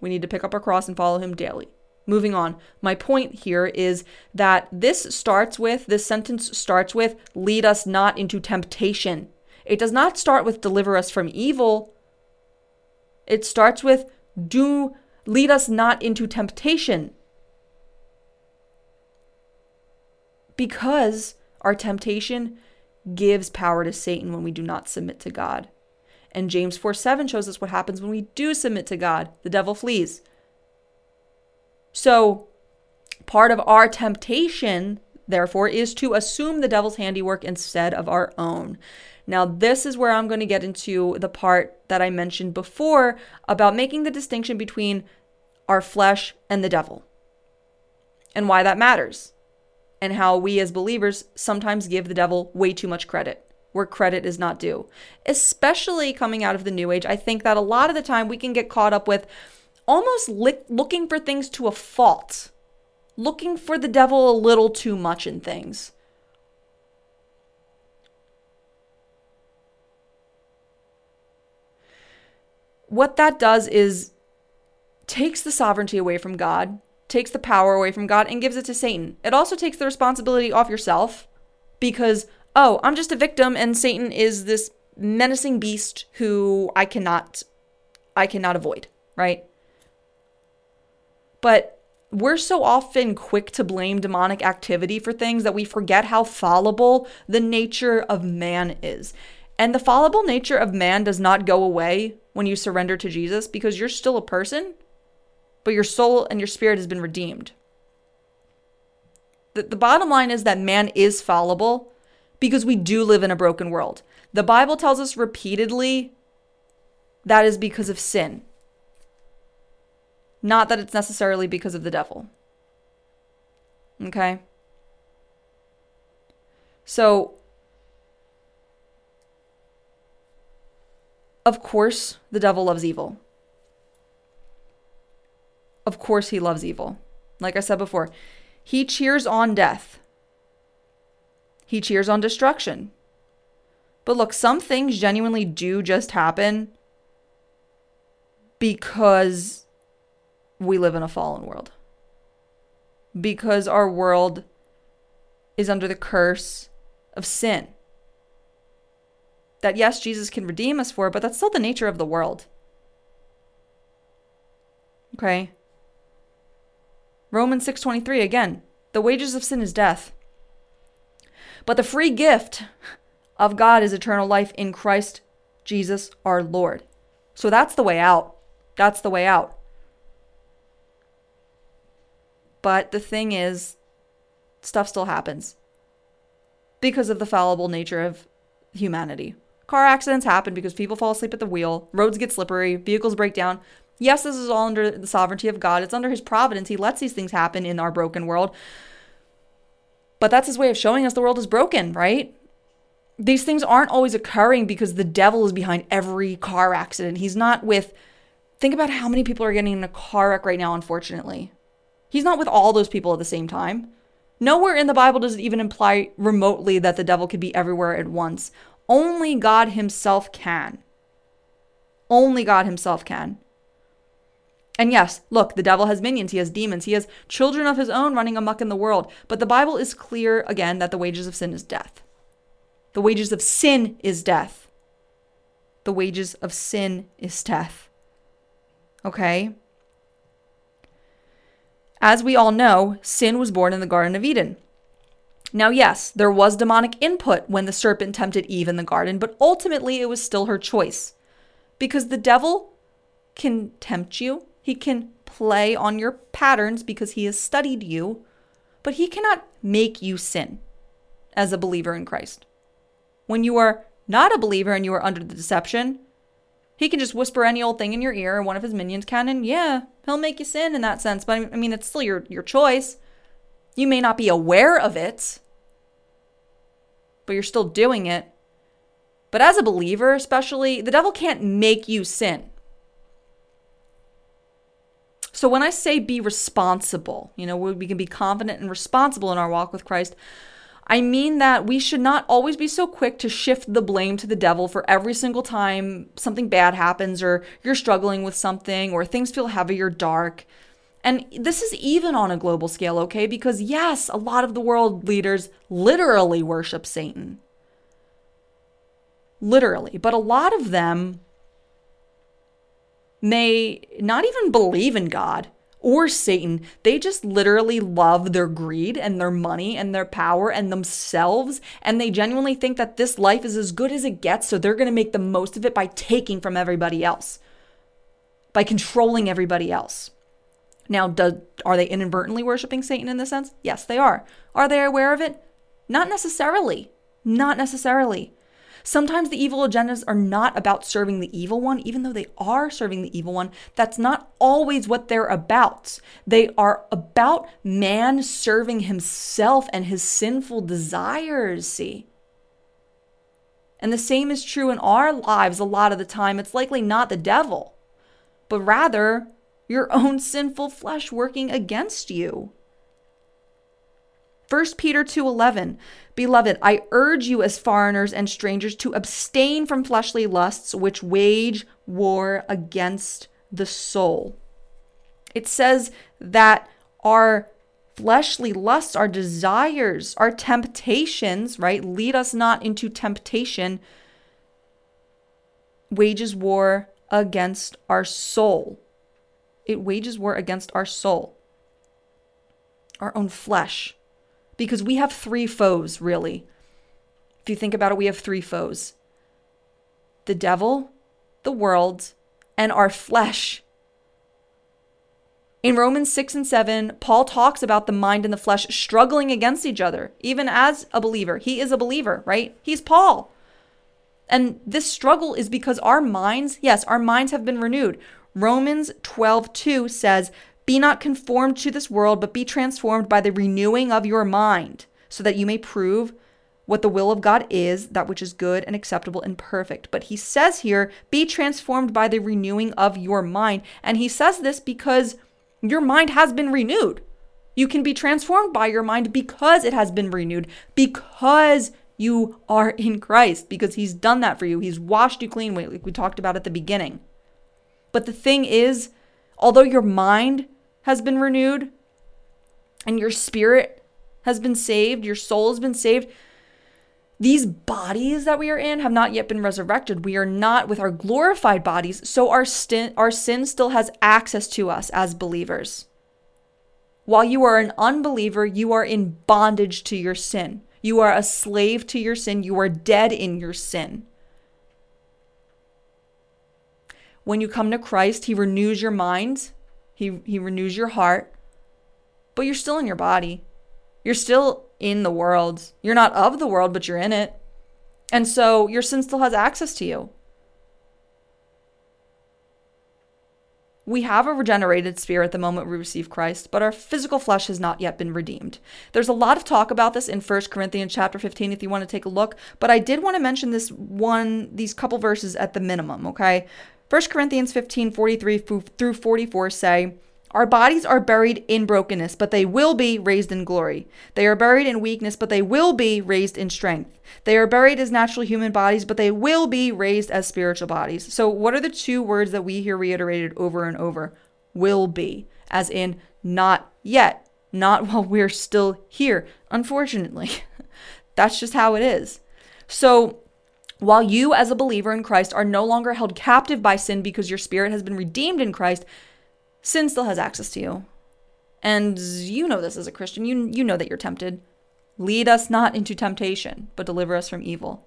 We need to pick up our cross and follow him daily. Moving on. My point here is that this starts with, this sentence starts with, lead us not into temptation. It does not start with deliver us from evil. It starts with do lead us not into temptation. Because our temptation gives power to Satan when we do not submit to God. And James 4 7 shows us what happens when we do submit to God. The devil flees. So, part of our temptation, therefore, is to assume the devil's handiwork instead of our own. Now, this is where I'm going to get into the part that I mentioned before about making the distinction between our flesh and the devil and why that matters, and how we as believers sometimes give the devil way too much credit where credit is not due. Especially coming out of the new age, I think that a lot of the time we can get caught up with almost li- looking for things to a fault, looking for the devil a little too much in things. What that does is takes the sovereignty away from God, takes the power away from God, and gives it to Satan. It also takes the responsibility off yourself because, oh, I'm just a victim and Satan is this menacing beast who I cannot I cannot avoid, right? But we're so often quick to blame demonic activity for things that we forget how fallible the nature of man is. And the fallible nature of man does not go away when you surrender to Jesus because you're still a person, but your soul and your spirit has been redeemed. The, the bottom line is that man is fallible because we do live in a broken world. The Bible tells us repeatedly that is because of sin. Not that it's necessarily because of the devil. Okay? So, of course, the devil loves evil. Of course, he loves evil. Like I said before, he cheers on death, he cheers on destruction. But look, some things genuinely do just happen because we live in a fallen world. Because our world is under the curse of sin. That yes, Jesus can redeem us for, but that's still the nature of the world. Okay? Romans 6:23 again, the wages of sin is death. But the free gift of God is eternal life in Christ Jesus our Lord. So that's the way out. That's the way out. But the thing is, stuff still happens because of the fallible nature of humanity. Car accidents happen because people fall asleep at the wheel, roads get slippery, vehicles break down. Yes, this is all under the sovereignty of God. It's under his providence. He lets these things happen in our broken world. But that's his way of showing us the world is broken, right? These things aren't always occurring because the devil is behind every car accident. He's not with think about how many people are getting in a car wreck right now, unfortunately. He's not with all those people at the same time. Nowhere in the Bible does it even imply remotely that the devil could be everywhere at once. Only God Himself can. Only God Himself can. And yes, look, the devil has minions, he has demons, he has children of his own running amuck in the world. But the Bible is clear again that the wages of sin is death. The wages of sin is death. The wages of sin is death. Okay? As we all know, sin was born in the Garden of Eden. Now, yes, there was demonic input when the serpent tempted Eve in the garden, but ultimately it was still her choice. Because the devil can tempt you, he can play on your patterns because he has studied you, but he cannot make you sin as a believer in Christ. When you are not a believer and you are under the deception, he can just whisper any old thing in your ear, and one of his minions can, and yeah, he'll make you sin in that sense. But I mean, it's still your, your choice. You may not be aware of it, but you're still doing it. But as a believer, especially, the devil can't make you sin. So when I say be responsible, you know, we can be confident and responsible in our walk with Christ. I mean that we should not always be so quick to shift the blame to the devil for every single time something bad happens or you're struggling with something or things feel heavy or dark. And this is even on a global scale, okay? Because yes, a lot of the world leaders literally worship Satan. Literally. But a lot of them may not even believe in God or Satan. They just literally love their greed and their money and their power and themselves. And they genuinely think that this life is as good as it gets. So they're going to make the most of it by taking from everybody else, by controlling everybody else. Now, does, are they inadvertently worshiping Satan in this sense? Yes, they are. Are they aware of it? Not necessarily. Not necessarily. Sometimes the evil agendas are not about serving the evil one, even though they are serving the evil one. That's not always what they're about. They are about man serving himself and his sinful desires, see? And the same is true in our lives a lot of the time. It's likely not the devil, but rather your own sinful flesh working against you. 1 Peter 2:11 Beloved, I urge you as foreigners and strangers to abstain from fleshly lusts which wage war against the soul. It says that our fleshly lusts, our desires, our temptations, right, lead us not into temptation, wages war against our soul. It wages war against our soul, our own flesh because we have three foes, really. If you think about it, we have three foes the devil, the world, and our flesh. In Romans 6 and 7, Paul talks about the mind and the flesh struggling against each other, even as a believer. He is a believer, right? He's Paul. And this struggle is because our minds, yes, our minds have been renewed. Romans 12 2 says, be not conformed to this world, but be transformed by the renewing of your mind, so that you may prove what the will of God is, that which is good and acceptable and perfect. But he says here, be transformed by the renewing of your mind. And he says this because your mind has been renewed. You can be transformed by your mind because it has been renewed, because you are in Christ, because he's done that for you. He's washed you clean, like we talked about at the beginning. But the thing is, although your mind has been renewed and your spirit has been saved, your soul has been saved. These bodies that we are in have not yet been resurrected. We are not with our glorified bodies, so our, sin, our sin still has access to us as believers. While you are an unbeliever, you are in bondage to your sin. You are a slave to your sin. You are dead in your sin. When you come to Christ, He renews your mind he he renews your heart. But you're still in your body. You're still in the world. You're not of the world, but you're in it. And so your sin still has access to you. We have a regenerated spirit at the moment we receive Christ, but our physical flesh has not yet been redeemed. There's a lot of talk about this in 1 Corinthians chapter 15 if you want to take a look, but I did want to mention this one these couple verses at the minimum, okay? 1 Corinthians 15 43 through 44 say, Our bodies are buried in brokenness, but they will be raised in glory. They are buried in weakness, but they will be raised in strength. They are buried as natural human bodies, but they will be raised as spiritual bodies. So, what are the two words that we hear reiterated over and over? will be, as in not yet, not while we're still here, unfortunately. That's just how it is. So, while you, as a believer in Christ, are no longer held captive by sin because your spirit has been redeemed in Christ, sin still has access to you. And you know this as a Christian. You, you know that you're tempted. Lead us not into temptation, but deliver us from evil.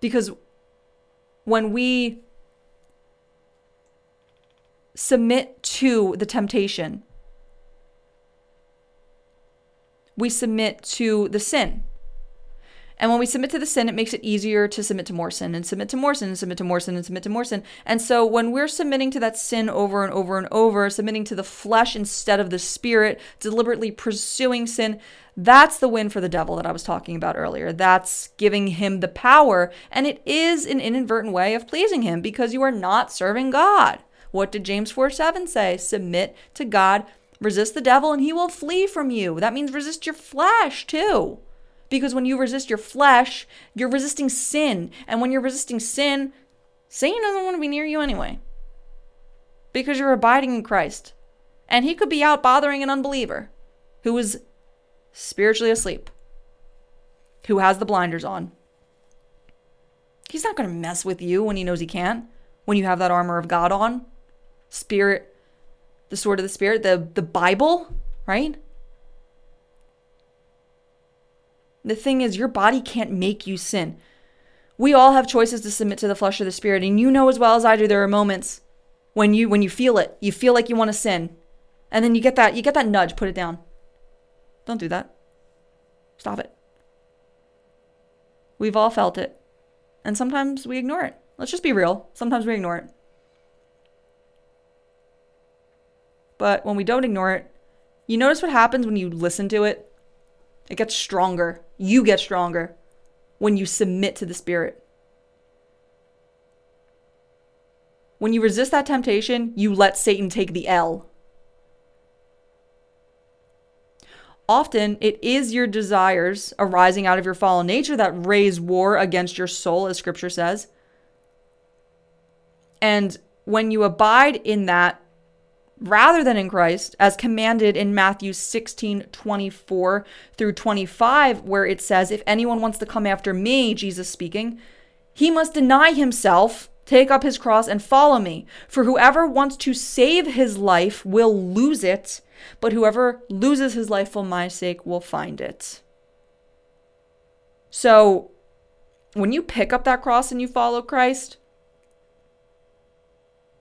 Because when we submit to the temptation, we submit to the sin. And when we submit to the sin, it makes it easier to submit to more sin and submit to more sin and submit to more sin and submit to more sin. And so when we're submitting to that sin over and over and over, submitting to the flesh instead of the spirit, deliberately pursuing sin, that's the win for the devil that I was talking about earlier. That's giving him the power. And it is an inadvertent way of pleasing him because you are not serving God. What did James 4 7 say? Submit to God, resist the devil, and he will flee from you. That means resist your flesh too. Because when you resist your flesh, you're resisting sin. And when you're resisting sin, Satan doesn't want to be near you anyway. Because you're abiding in Christ. And he could be out bothering an unbeliever who is spiritually asleep, who has the blinders on. He's not going to mess with you when he knows he can't, when you have that armor of God on. Spirit, the sword of the Spirit, the, the Bible, right? The thing is, your body can't make you sin. We all have choices to submit to the flesh or the spirit, and you know as well as I do there are moments when you when you feel it, you feel like you want to sin. And then you get that you get that nudge, put it down. Don't do that. Stop it. We've all felt it. And sometimes we ignore it. Let's just be real. Sometimes we ignore it. But when we don't ignore it, you notice what happens when you listen to it? It gets stronger. You get stronger when you submit to the Spirit. When you resist that temptation, you let Satan take the L. Often, it is your desires arising out of your fallen nature that raise war against your soul, as scripture says. And when you abide in that, rather than in Christ, as commanded in Matthew 16 24 through 25, where it says, If anyone wants to come after me, Jesus speaking, he must deny himself, take up his cross, and follow me. For whoever wants to save his life will lose it, but whoever loses his life for my sake will find it. So, when you pick up that cross and you follow Christ,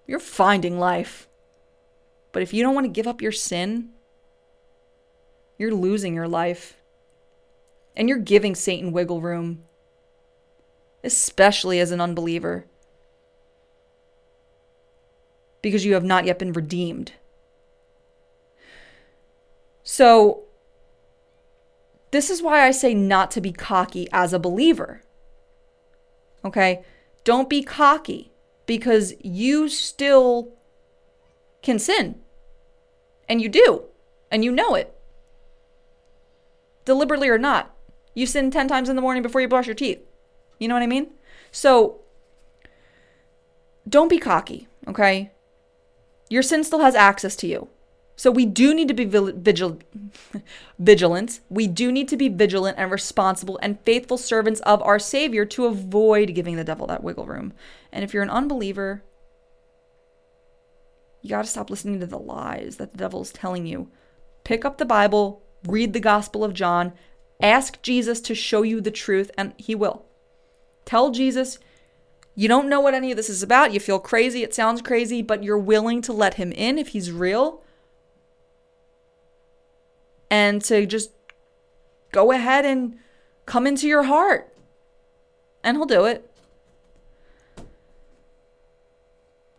you're finding life. But if you don't want to give up your sin, you're losing your life. And you're giving Satan wiggle room, especially as an unbeliever, because you have not yet been redeemed. So, this is why I say not to be cocky as a believer. Okay? Don't be cocky because you still can sin. And you do. And you know it. Deliberately or not. You sin 10 times in the morning before you brush your teeth. You know what I mean? So don't be cocky, okay? Your sin still has access to you. So we do need to be vigil- vigilant. We do need to be vigilant and responsible and faithful servants of our Savior to avoid giving the devil that wiggle room. And if you're an unbeliever, you got to stop listening to the lies that the devil's telling you. Pick up the Bible, read the Gospel of John, ask Jesus to show you the truth, and he will. Tell Jesus you don't know what any of this is about. You feel crazy. It sounds crazy, but you're willing to let him in if he's real. And to just go ahead and come into your heart. And he'll do it.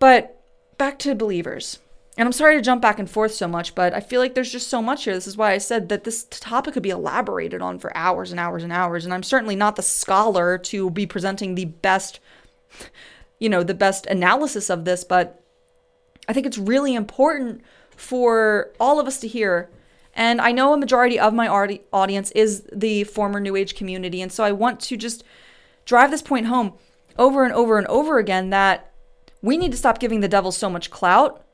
But back to believers. And I'm sorry to jump back and forth so much, but I feel like there's just so much here. This is why I said that this topic could be elaborated on for hours and hours and hours. And I'm certainly not the scholar to be presenting the best, you know, the best analysis of this, but I think it's really important for all of us to hear. And I know a majority of my audience is the former New Age community. And so I want to just drive this point home over and over and over again that we need to stop giving the devil so much clout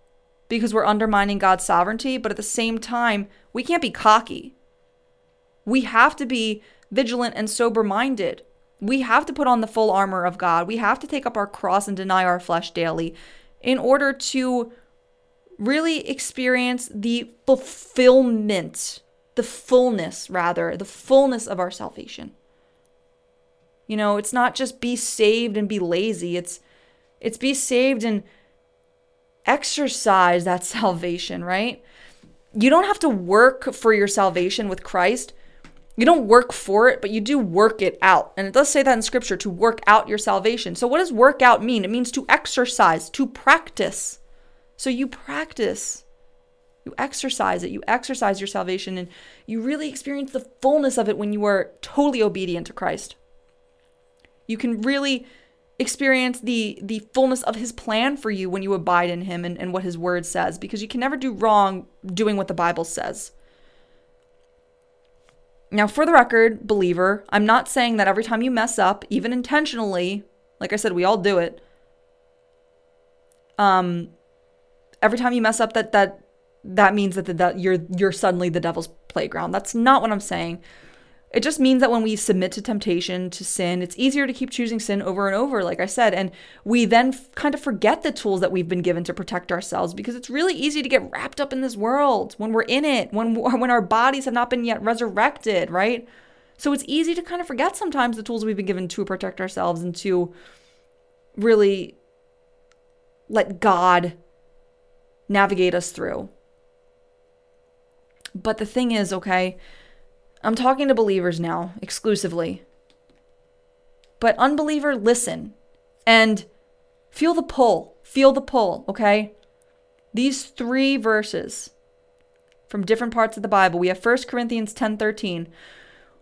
because we're undermining God's sovereignty. But at the same time, we can't be cocky. We have to be vigilant and sober minded. We have to put on the full armor of God. We have to take up our cross and deny our flesh daily in order to really experience the fulfillment, the fullness, rather, the fullness of our salvation. You know, it's not just be saved and be lazy. It's it's be saved and exercise that salvation, right? You don't have to work for your salvation with Christ. You don't work for it, but you do work it out. And it does say that in scripture to work out your salvation. So, what does work out mean? It means to exercise, to practice. So, you practice, you exercise it, you exercise your salvation, and you really experience the fullness of it when you are totally obedient to Christ. You can really experience the the fullness of his plan for you when you abide in him and, and what his word says because you can never do wrong doing what the bible says now, for the record, believer, I'm not saying that every time you mess up, even intentionally, like I said, we all do it. Um, every time you mess up, that that that means that the, that you're you're suddenly the devil's playground. That's not what I'm saying. It just means that when we submit to temptation, to sin, it's easier to keep choosing sin over and over, like I said. And we then f- kind of forget the tools that we've been given to protect ourselves because it's really easy to get wrapped up in this world when we're in it, when, when our bodies have not been yet resurrected, right? So it's easy to kind of forget sometimes the tools we've been given to protect ourselves and to really let God navigate us through. But the thing is, okay, I'm talking to believers now exclusively. But unbeliever, listen and feel the pull. Feel the pull, okay? These three verses from different parts of the Bible. We have 1 Corinthians 10:13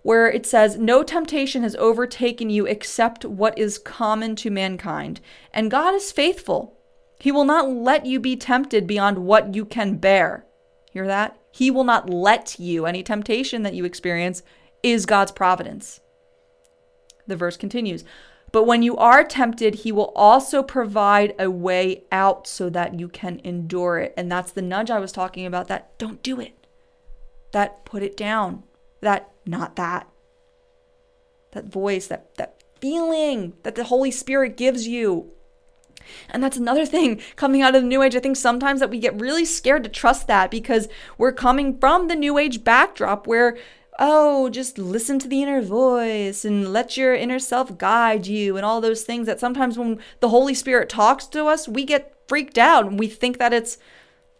where it says, "No temptation has overtaken you except what is common to mankind, and God is faithful. He will not let you be tempted beyond what you can bear." Hear that? He will not let you. Any temptation that you experience is God's providence. The verse continues. But when you are tempted, he will also provide a way out so that you can endure it. And that's the nudge I was talking about that don't do it. That put it down. That not that. That voice, that that feeling that the Holy Spirit gives you. And that's another thing coming out of the new age. I think sometimes that we get really scared to trust that because we're coming from the new age backdrop where oh, just listen to the inner voice and let your inner self guide you and all those things that sometimes when the Holy Spirit talks to us, we get freaked out and we think that it's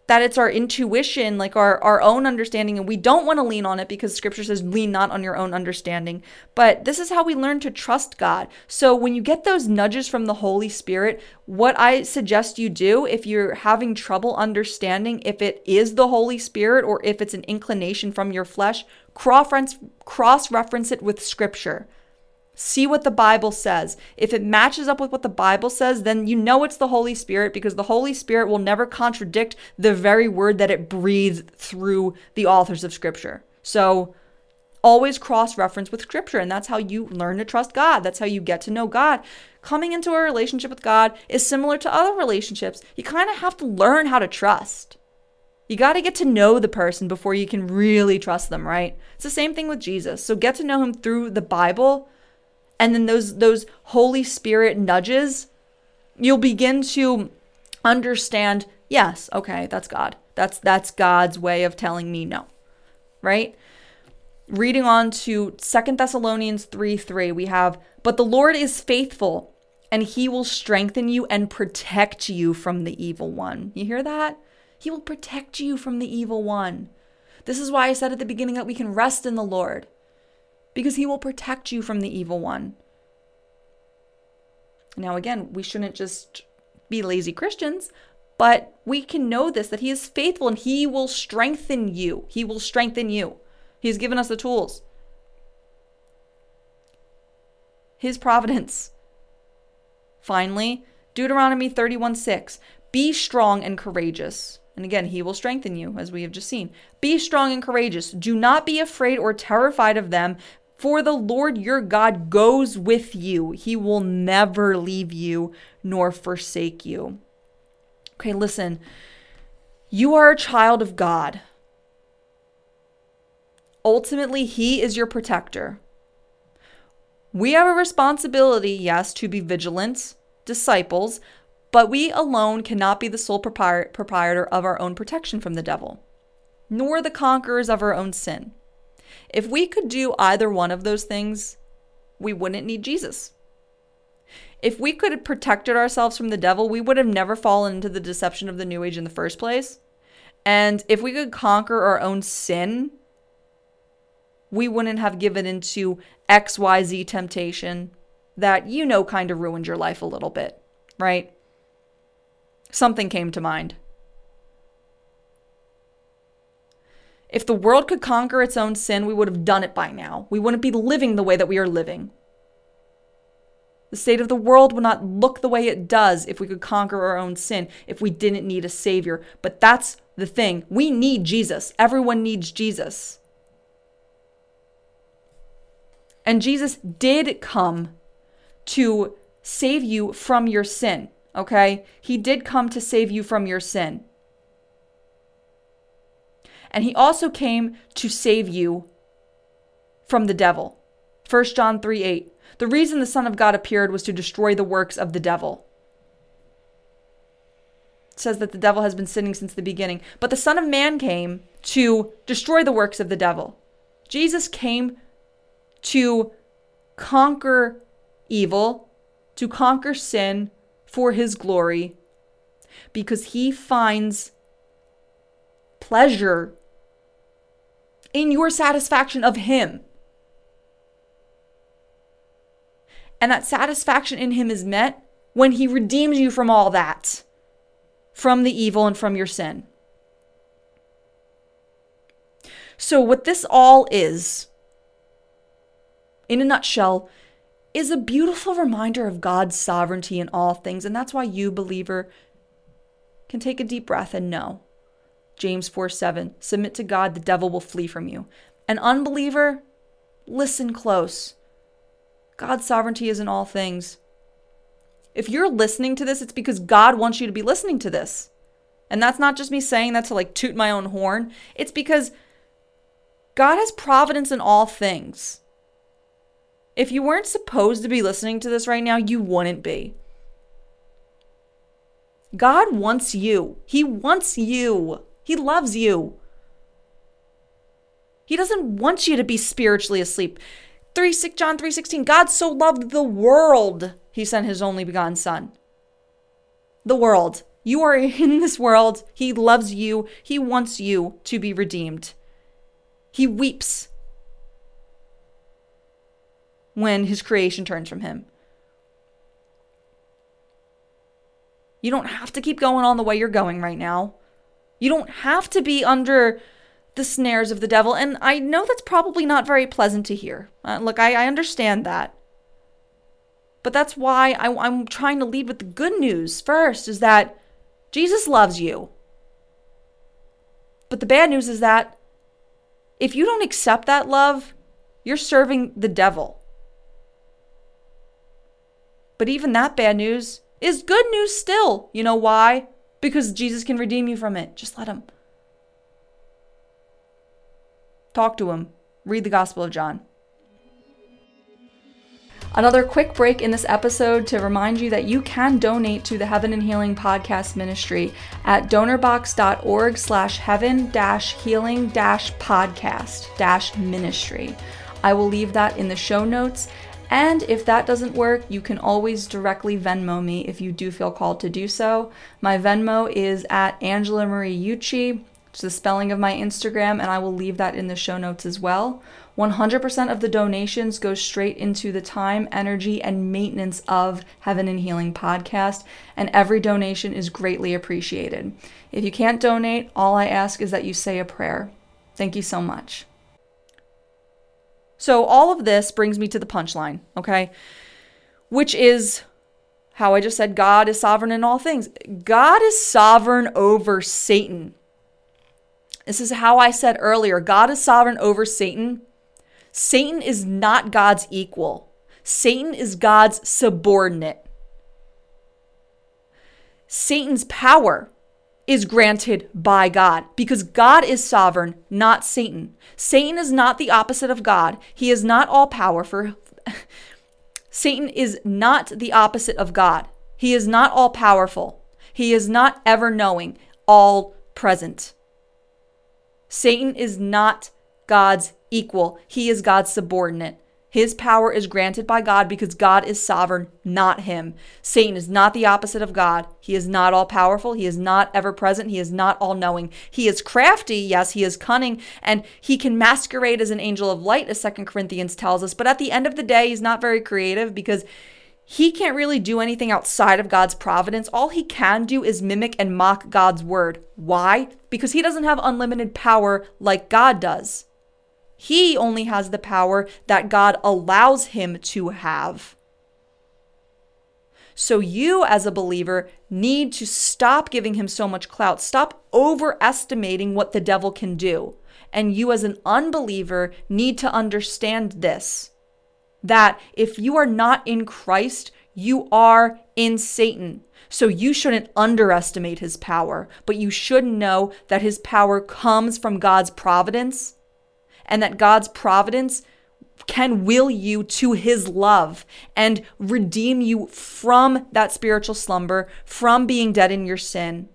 that it's our intuition, like our, our own understanding, and we don't want to lean on it because scripture says, lean not on your own understanding. But this is how we learn to trust God. So when you get those nudges from the Holy Spirit, what I suggest you do if you're having trouble understanding if it is the Holy Spirit or if it's an inclination from your flesh, cross reference it with scripture. See what the Bible says. If it matches up with what the Bible says, then you know it's the Holy Spirit because the Holy Spirit will never contradict the very word that it breathed through the authors of Scripture. So always cross reference with Scripture, and that's how you learn to trust God. That's how you get to know God. Coming into a relationship with God is similar to other relationships. You kind of have to learn how to trust. You got to get to know the person before you can really trust them, right? It's the same thing with Jesus. So get to know him through the Bible and then those those holy spirit nudges you'll begin to understand yes okay that's god. That's that's god's way of telling me no right? Reading on to Second thessalonians 3 3 we have but the lord is faithful and he will strengthen you and protect you from the evil one. You hear that? He will protect you from the evil one. This is why i said at the beginning that we can rest in the lord because he will protect you from the evil one. Now, again, we shouldn't just be lazy Christians, but we can know this that he is faithful and he will strengthen you. He will strengthen you. He's given us the tools. His providence. Finally, Deuteronomy 31 6. Be strong and courageous. And again, he will strengthen you, as we have just seen. Be strong and courageous. Do not be afraid or terrified of them, For the Lord your God goes with you, he will never leave you nor forsake you. Okay, listen. You are a child of God. Ultimately, He is your protector. We have a responsibility, yes, to be vigilant disciples, but we alone cannot be the sole proprietor of our own protection from the devil, nor the conquerors of our own sin. If we could do either one of those things, we wouldn't need Jesus. If we could have protected ourselves from the devil, we would have never fallen into the deception of the New Age in the first place. And if we could conquer our own sin, we wouldn't have given into XYZ temptation that you know kind of ruined your life a little bit, right? Something came to mind. If the world could conquer its own sin, we would have done it by now. We wouldn't be living the way that we are living. The state of the world would not look the way it does if we could conquer our own sin, if we didn't need a savior. But that's the thing. We need Jesus. Everyone needs Jesus. And Jesus did come to save you from your sin, okay? He did come to save you from your sin. And he also came to save you from the devil. 1 John 3 8. The reason the Son of God appeared was to destroy the works of the devil. It says that the devil has been sinning since the beginning. But the Son of Man came to destroy the works of the devil. Jesus came to conquer evil, to conquer sin for his glory, because he finds pleasure in your satisfaction of him. And that satisfaction in Him is met when He redeems you from all that, from the evil and from your sin. So, what this all is, in a nutshell, is a beautiful reminder of God's sovereignty in all things. And that's why you, believer, can take a deep breath and know. James 4 7, submit to God, the devil will flee from you. An unbeliever, listen close. God's sovereignty is in all things. If you're listening to this, it's because God wants you to be listening to this. And that's not just me saying that to like toot my own horn. It's because God has providence in all things. If you weren't supposed to be listening to this right now, you wouldn't be. God wants you. He wants you. He loves you. He doesn't want you to be spiritually asleep. 3 John 3:16 God so loved the world he sent his only begotten son. The world. You are in this world. He loves you. He wants you to be redeemed. He weeps when his creation turns from him. You don't have to keep going on the way you're going right now. You don't have to be under the snares of the devil. And I know that's probably not very pleasant to hear. Uh, look, I, I, understand that. But that's why I, I'm trying to lead with the good news first is that Jesus loves you. But the bad news is that if you don't accept that love, you're serving the devil. But even that bad news is good news still. You know why? Because Jesus can redeem you from it. Just let him. Talk to him. Read the Gospel of John. Another quick break in this episode to remind you that you can donate to the Heaven and Healing podcast ministry at donorbox.org slash heaven dash healing dash podcast dash ministry. I will leave that in the show notes. And if that doesn't work, you can always directly Venmo me if you do feel called to do so. My Venmo is at Angela Marie Ucci the spelling of my Instagram, and I will leave that in the show notes as well. 100% of the donations go straight into the time, energy, and maintenance of Heaven and Healing podcast, and every donation is greatly appreciated. If you can't donate, all I ask is that you say a prayer. Thank you so much. So, all of this brings me to the punchline, okay? Which is how I just said God is sovereign in all things. God is sovereign over Satan. This is how I said earlier God is sovereign over Satan. Satan is not God's equal. Satan is God's subordinate. Satan's power is granted by God because God is sovereign, not Satan. Satan is not the opposite of God. He is not all powerful. Satan is not the opposite of God. He is not all powerful. He is not ever knowing, all present. Satan is not God's equal. He is God's subordinate. His power is granted by God because God is sovereign, not him. Satan is not the opposite of God. He is not all powerful. He is not ever present. He is not all knowing. He is crafty. Yes, he is cunning and he can masquerade as an angel of light, as 2 Corinthians tells us. But at the end of the day, he's not very creative because he can't really do anything outside of God's providence. All he can do is mimic and mock God's word. Why? Because he doesn't have unlimited power like God does. He only has the power that God allows him to have. So, you as a believer need to stop giving him so much clout. Stop overestimating what the devil can do. And you, as an unbeliever, need to understand this that if you are not in Christ, you are in Satan. So you shouldn't underestimate his power, but you should know that his power comes from God's providence and that God's providence can will you to his love and redeem you from that spiritual slumber, from being dead in your sin,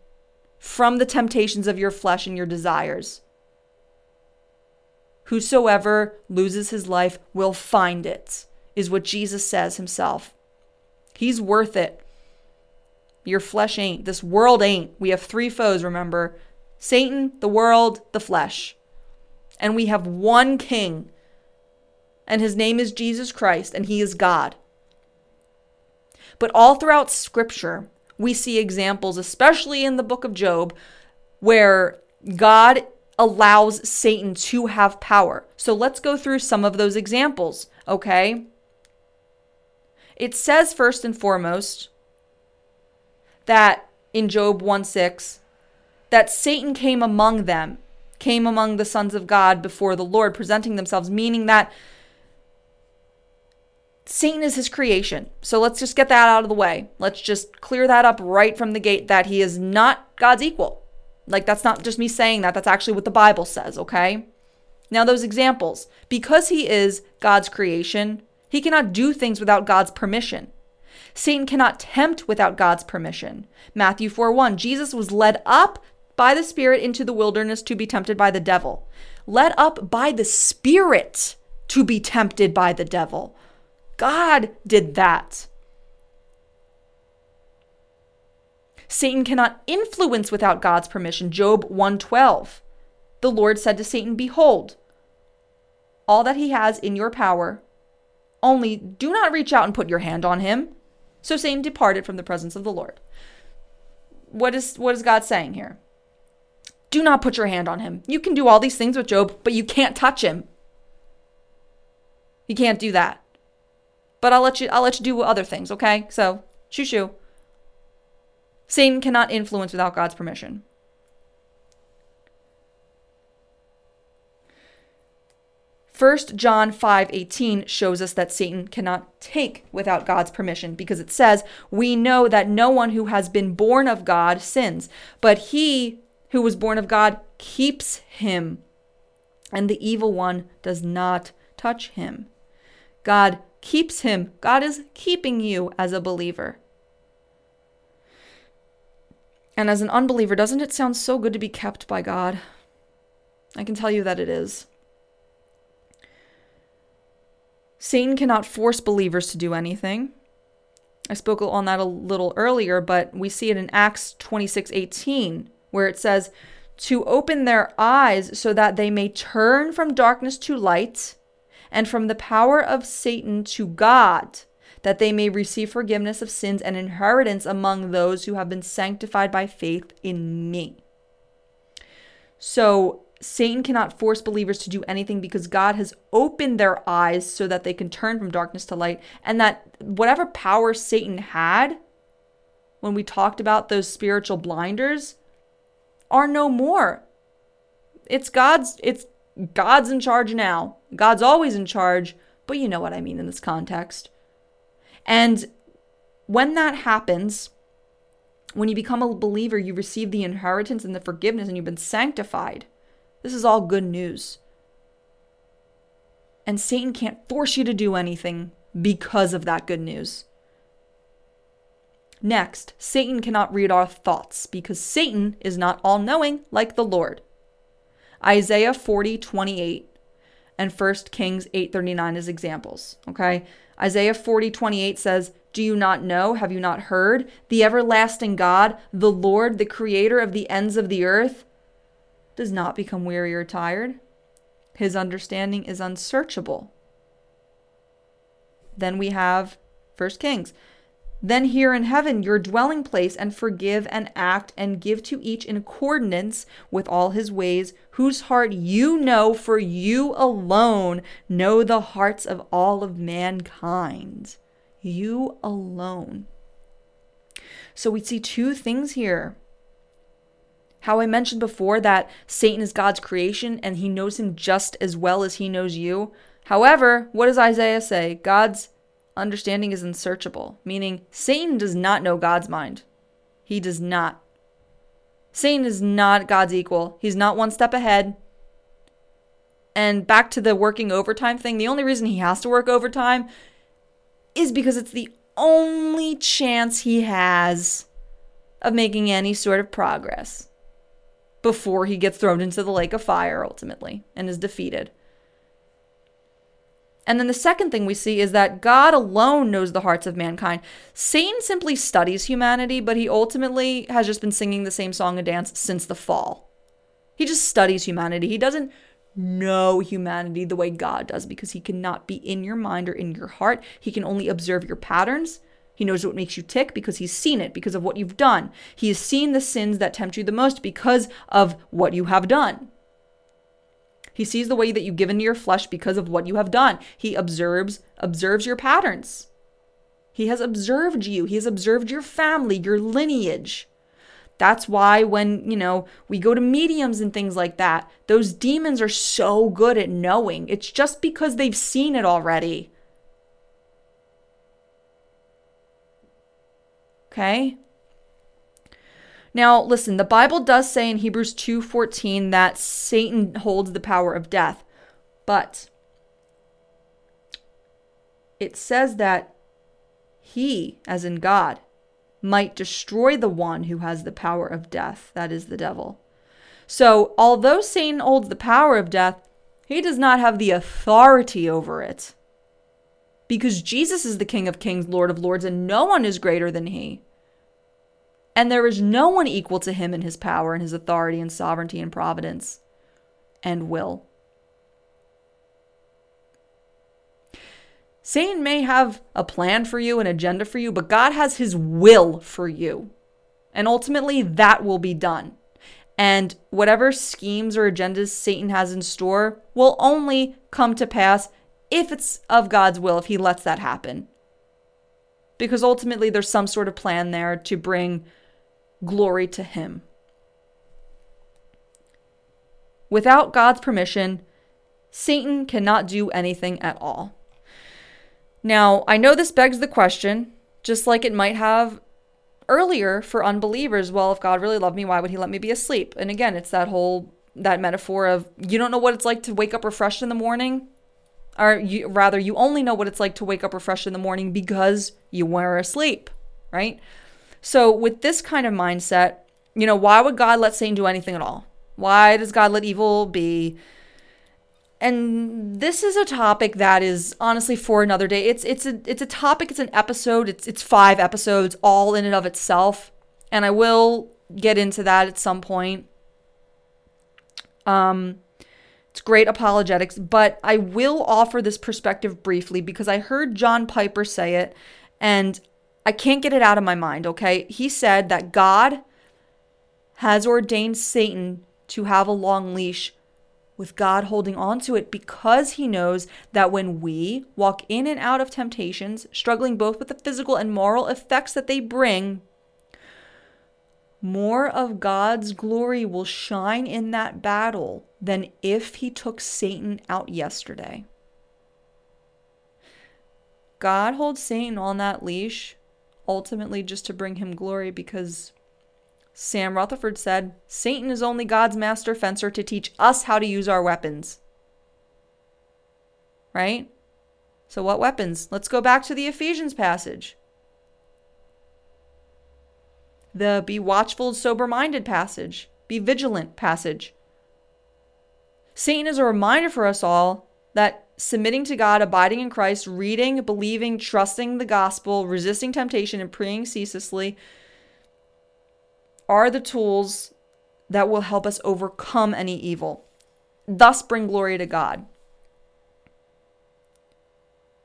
from the temptations of your flesh and your desires. Whosoever loses his life will find it, is what Jesus says himself. He's worth it. Your flesh ain't. This world ain't. We have three foes, remember Satan, the world, the flesh and we have one king, and his name is Jesus Christ, and he is God. But all throughout scripture, we see examples, especially in the book of Job, where God allows Satan to have power. So let's go through some of those examples, okay? It says, first and foremost, that in Job 1 6, that Satan came among them came among the sons of God before the Lord, presenting themselves, meaning that Satan is his creation. So let's just get that out of the way. Let's just clear that up right from the gate that he is not God's equal. Like, that's not just me saying that, that's actually what the Bible says, okay? Now, those examples, because he is God's creation, he cannot do things without God's permission. Satan cannot tempt without God's permission. Matthew 4 1, Jesus was led up by the Spirit into the wilderness to be tempted by the devil. Led up by the Spirit to be tempted by the devil. God did that. Satan cannot influence without God's permission. Job 112. The Lord said to Satan, Behold, all that he has in your power, only do not reach out and put your hand on him. So Satan departed from the presence of the Lord. What is what is God saying here? Do not put your hand on him. You can do all these things with Job, but you can't touch him. You can't do that. But I'll let you I'll let you do other things, okay? So, shoo shoo. Satan cannot influence without God's permission. First John 5:18 shows us that Satan cannot take without God's permission because it says, "We know that no one who has been born of God sins, but he who was born of God keeps him, and the evil one does not touch him. God keeps him. God is keeping you as a believer. And as an unbeliever, doesn't it sound so good to be kept by God? I can tell you that it is. Satan cannot force believers to do anything. I spoke on that a little earlier, but we see it in Acts 26 18 where it says, to open their eyes so that they may turn from darkness to light and from the power of Satan to God, that they may receive forgiveness of sins and inheritance among those who have been sanctified by faith in me. So, Satan cannot force believers to do anything because God has opened their eyes so that they can turn from darkness to light, and that whatever power Satan had when we talked about those spiritual blinders, are no more. It's God's it's God's in charge now. God's always in charge, but you know what I mean in this context. And when that happens, when you become a believer, you receive the inheritance and the forgiveness, and you've been sanctified. This is all good news. And Satan can't force you to do anything because of that good news. Next, Satan cannot read our thoughts because Satan is not all knowing like the Lord. Isaiah 40, 28 and 1 Kings 8:39 as examples, okay? Isaiah 40, 28 says, Do you not know? Have you not heard? The everlasting God, the Lord, the creator of the ends of the earth, does not become weary or tired. His understanding is unsearchable. Then we have 1 Kings. Then here in heaven your dwelling place and forgive and act and give to each in accordance with all his ways, whose heart you know, for you alone know the hearts of all of mankind. You alone. So we see two things here. How I mentioned before that Satan is God's creation and he knows him just as well as he knows you. However, what does Isaiah say? God's understanding is unsearchable, meaning Satan does not know God's mind. He does not. Satan is not God's equal. He's not one step ahead. And back to the working overtime thing, the only reason he has to work overtime is because it's the only chance he has of making any sort of progress before he gets thrown into the lake of fire ultimately and is defeated. And then the second thing we see is that God alone knows the hearts of mankind. Satan simply studies humanity, but he ultimately has just been singing the same song and dance since the fall. He just studies humanity. He doesn't know humanity the way God does because he cannot be in your mind or in your heart. He can only observe your patterns. He knows what makes you tick because he's seen it because of what you've done. He has seen the sins that tempt you the most because of what you have done. He sees the way that you give into your flesh because of what you have done. He observes observes your patterns. He has observed you. He has observed your family, your lineage. That's why when, you know, we go to mediums and things like that, those demons are so good at knowing. It's just because they've seen it already. Okay? Now, listen, the Bible does say in Hebrews 2:14 that Satan holds the power of death. But it says that he, as in God, might destroy the one who has the power of death, that is the devil. So, although Satan holds the power of death, he does not have the authority over it. Because Jesus is the King of Kings, Lord of Lords, and no one is greater than he. And there is no one equal to him in his power and his authority and sovereignty and providence and will. Satan may have a plan for you, an agenda for you, but God has his will for you. And ultimately, that will be done. And whatever schemes or agendas Satan has in store will only come to pass if it's of God's will, if he lets that happen. Because ultimately, there's some sort of plan there to bring glory to Him. Without God's permission, Satan cannot do anything at all. Now, I know this begs the question, just like it might have earlier for unbelievers well if god really loved me why would he let me be asleep and again it's that whole that metaphor of you don't know what it's like to wake up refreshed in the morning or you, rather you only know what it's like to wake up refreshed in the morning because you were asleep right so, with this kind of mindset, you know, why would God let Satan do anything at all? Why does God let evil be? And this is a topic that is honestly for another day. It's it's a it's a topic, it's an episode, it's it's 5 episodes all in and of itself. And I will get into that at some point. Um it's great apologetics, but I will offer this perspective briefly because I heard John Piper say it and I can't get it out of my mind, okay? He said that God has ordained Satan to have a long leash with God holding on to it because he knows that when we walk in and out of temptations, struggling both with the physical and moral effects that they bring, more of God's glory will shine in that battle than if he took Satan out yesterday. God holds Satan on that leash ultimately just to bring him glory because Sam Rutherford said Satan is only God's master fencer to teach us how to use our weapons. Right? So, what weapons? Let's go back to the Ephesians passage. The be watchful, sober minded passage, be vigilant passage. Satan is a reminder for us all that submitting to God, abiding in Christ, reading, believing, trusting the gospel, resisting temptation, and praying ceaselessly are the tools that will help us overcome any evil, thus bring glory to God.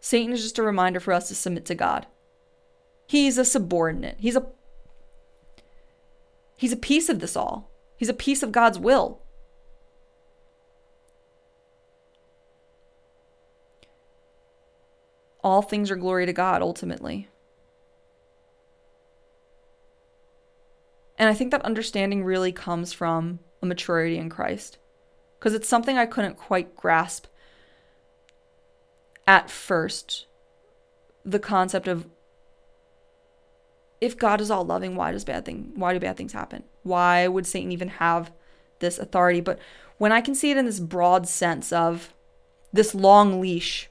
Satan is just a reminder for us to submit to God. He's a subordinate. He's a He's a piece of this all. He's a piece of God's will. All things are glory to God ultimately. And I think that understanding really comes from a maturity in Christ. Because it's something I couldn't quite grasp at first. The concept of if God is all loving, why does bad thing why do bad things happen? Why would Satan even have this authority? But when I can see it in this broad sense of this long leash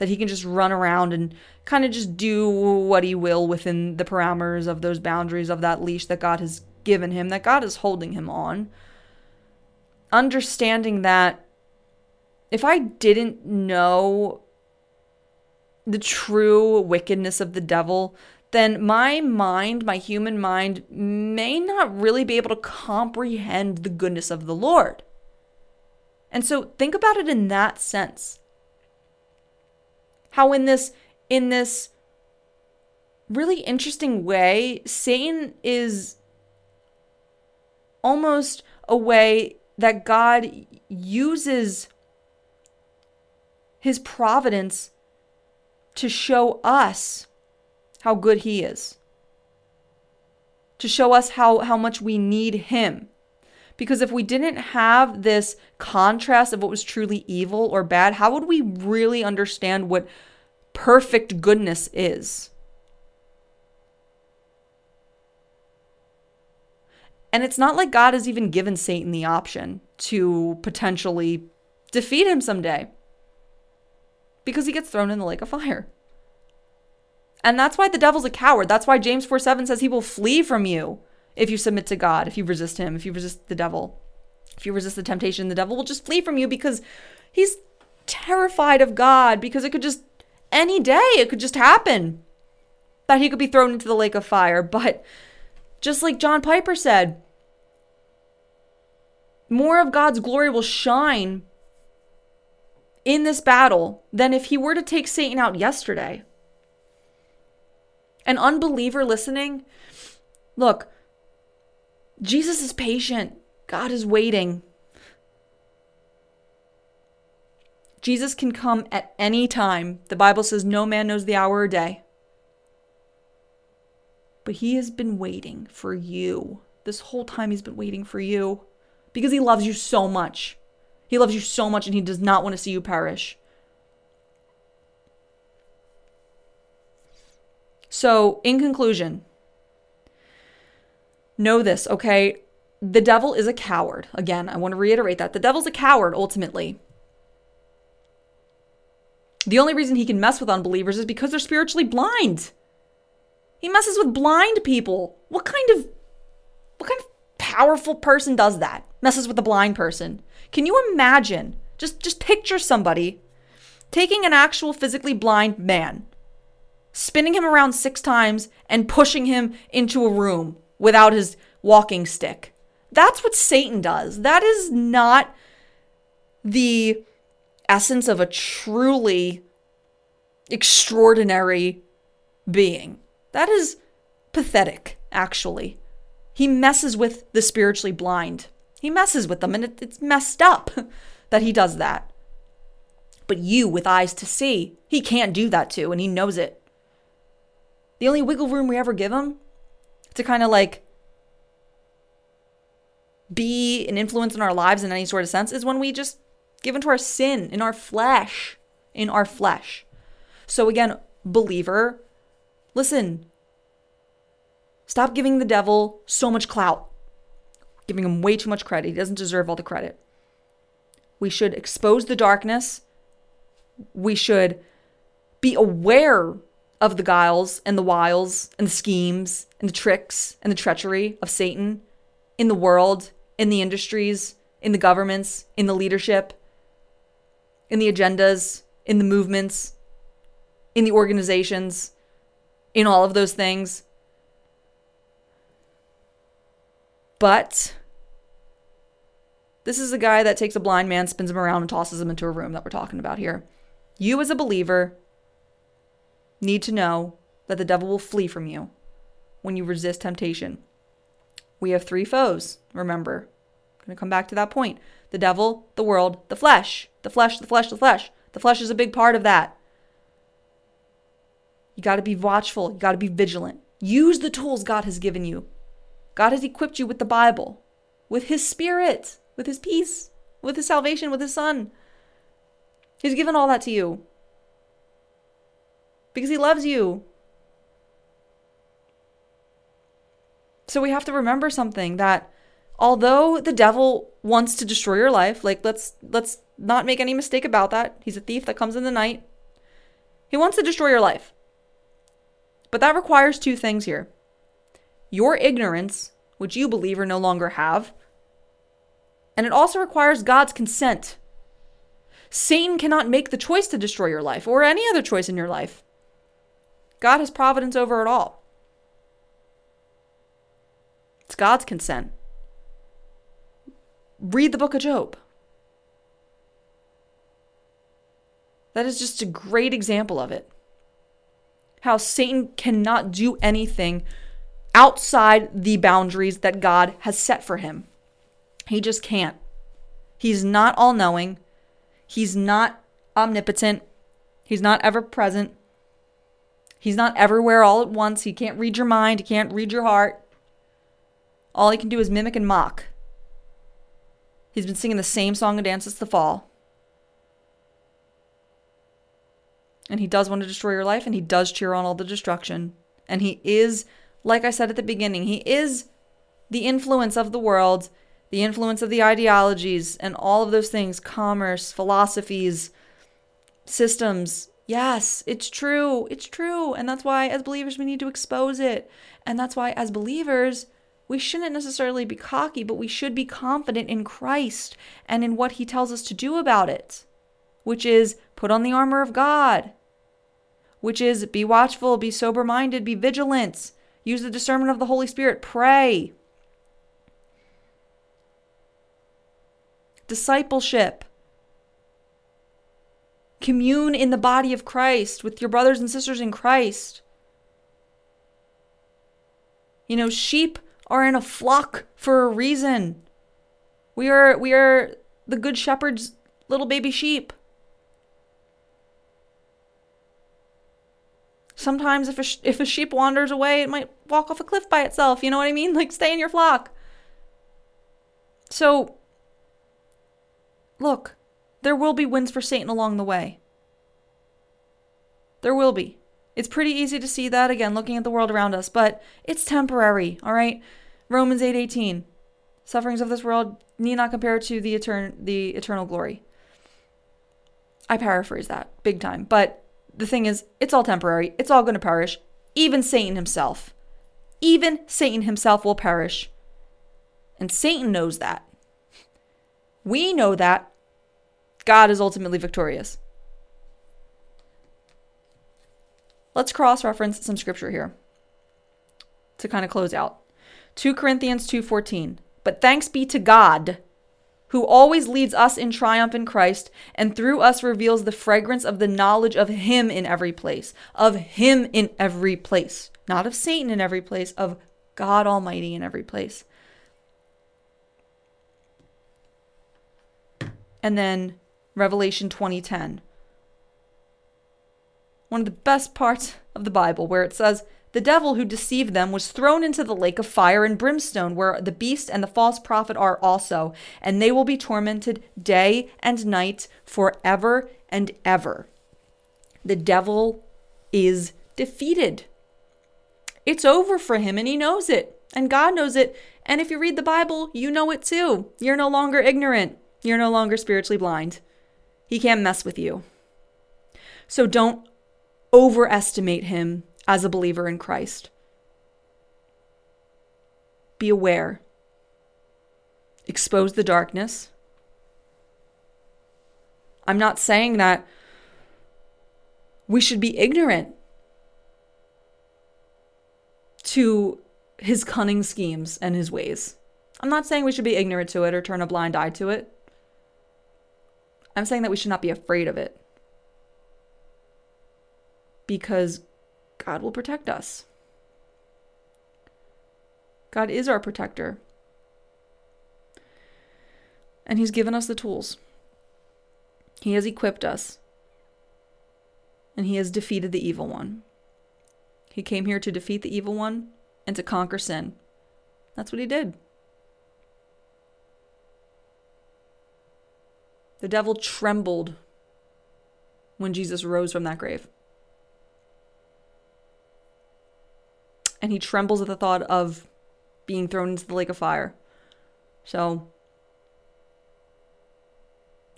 that he can just run around and kind of just do what he will within the parameters of those boundaries of that leash that God has given him, that God is holding him on. Understanding that if I didn't know the true wickedness of the devil, then my mind, my human mind, may not really be able to comprehend the goodness of the Lord. And so think about it in that sense how in this in this really interesting way satan is almost a way that god uses his providence to show us how good he is to show us how how much we need him because if we didn't have this contrast of what was truly evil or bad, how would we really understand what perfect goodness is? And it's not like God has even given Satan the option to potentially defeat him someday because he gets thrown in the lake of fire. And that's why the devil's a coward. That's why James 4 7 says he will flee from you if you submit to God, if you resist Him, if you resist the devil. If you resist the temptation, the devil will just flee from you because he's terrified of God, because it could just, any day, it could just happen that he could be thrown into the lake of fire. But just like John Piper said, more of God's glory will shine in this battle than if he were to take Satan out yesterday. An unbeliever listening, look, Jesus is patient. God is waiting. Jesus can come at any time. The Bible says no man knows the hour or day. But he has been waiting for you. This whole time he's been waiting for you because he loves you so much. He loves you so much and he does not want to see you perish. So, in conclusion, know this, okay? The devil is a coward. Again, I want to reiterate that. The devil's a coward ultimately. The only reason he can mess with unbelievers is because they're spiritually blind. He messes with blind people. What kind of what kind of powerful person does that? Messes with a blind person. Can you imagine? Just just picture somebody taking an actual physically blind man, spinning him around 6 times and pushing him into a room without his walking stick. That's what Satan does. That is not the essence of a truly extraordinary being. That is pathetic, actually. He messes with the spiritually blind. He messes with them, and it, it's messed up that he does that. But you, with eyes to see, he can't do that to, and he knows it. The only wiggle room we ever give him to kind of like be an influence in our lives in any sort of sense is when we just give into our sin, in our flesh, in our flesh. So again, believer, listen. Stop giving the devil so much clout, giving him way too much credit. He doesn't deserve all the credit. We should expose the darkness. We should be aware of the guiles and the wiles and the schemes and the tricks and the treachery of Satan in the world, in the industries, in the governments, in the leadership, in the agendas, in the movements, in the organizations, in all of those things. But this is a guy that takes a blind man, spins him around, and tosses him into a room that we're talking about here. You, as a believer, need to know that the devil will flee from you when you resist temptation. We have three foes, remember. I'm going to come back to that point. The devil, the world, the flesh. The flesh, the flesh, the flesh. The flesh is a big part of that. You got to be watchful. You got to be vigilant. Use the tools God has given you. God has equipped you with the Bible, with His Spirit, with His peace, with His salvation, with His Son. He's given all that to you because he loves you. So we have to remember something that although the devil wants to destroy your life, like let's let's not make any mistake about that. He's a thief that comes in the night. He wants to destroy your life. But that requires two things here. Your ignorance, which you believe or no longer have, and it also requires God's consent. Satan cannot make the choice to destroy your life or any other choice in your life. God has providence over it all. It's God's consent. Read the book of Job. That is just a great example of it. How Satan cannot do anything outside the boundaries that God has set for him. He just can't. He's not all knowing. He's not omnipotent. He's not ever present. He's not everywhere all at once. He can't read your mind. He can't read your heart. All he can do is mimic and mock. He's been singing the same song and dance since the fall. And he does want to destroy your life, and he does cheer on all the destruction. And he is, like I said at the beginning, he is the influence of the world, the influence of the ideologies, and all of those things commerce, philosophies, systems, Yes, it's true. It's true. And that's why, as believers, we need to expose it. And that's why, as believers, we shouldn't necessarily be cocky, but we should be confident in Christ and in what he tells us to do about it, which is put on the armor of God, which is be watchful, be sober minded, be vigilant, use the discernment of the Holy Spirit, pray. Discipleship Commune in the body of Christ with your brothers and sisters in Christ. You know, sheep are in a flock for a reason. We are we are the good shepherd's little baby sheep. Sometimes if a if a sheep wanders away, it might walk off a cliff by itself, you know what I mean? Like stay in your flock. So look, there will be wins for Satan along the way. There will be. It's pretty easy to see that again looking at the world around us, but it's temporary, all right? Romans 8:18. Sufferings of this world need not compare to the etern- the eternal glory. I paraphrase that big time, but the thing is, it's all temporary. It's all going to perish. Even Satan himself. Even Satan himself will perish. And Satan knows that. We know that. God is ultimately victorious. Let's cross reference some scripture here to kind of close out. 2 Corinthians 2:14. But thanks be to God who always leads us in triumph in Christ and through us reveals the fragrance of the knowledge of him in every place, of him in every place, not of Satan in every place, of God Almighty in every place. And then Revelation 20:10. One of the best parts of the Bible where it says, The devil who deceived them was thrown into the lake of fire and brimstone, where the beast and the false prophet are also, and they will be tormented day and night forever and ever. The devil is defeated. It's over for him, and he knows it, and God knows it. And if you read the Bible, you know it too. You're no longer ignorant, you're no longer spiritually blind. He can't mess with you. So don't overestimate him as a believer in Christ. Be aware. Expose the darkness. I'm not saying that we should be ignorant to his cunning schemes and his ways. I'm not saying we should be ignorant to it or turn a blind eye to it. I'm saying that we should not be afraid of it. Because God will protect us. God is our protector. And He's given us the tools. He has equipped us. And He has defeated the evil one. He came here to defeat the evil one and to conquer sin. That's what He did. The devil trembled when Jesus rose from that grave. and he trembles at the thought of being thrown into the lake of fire. So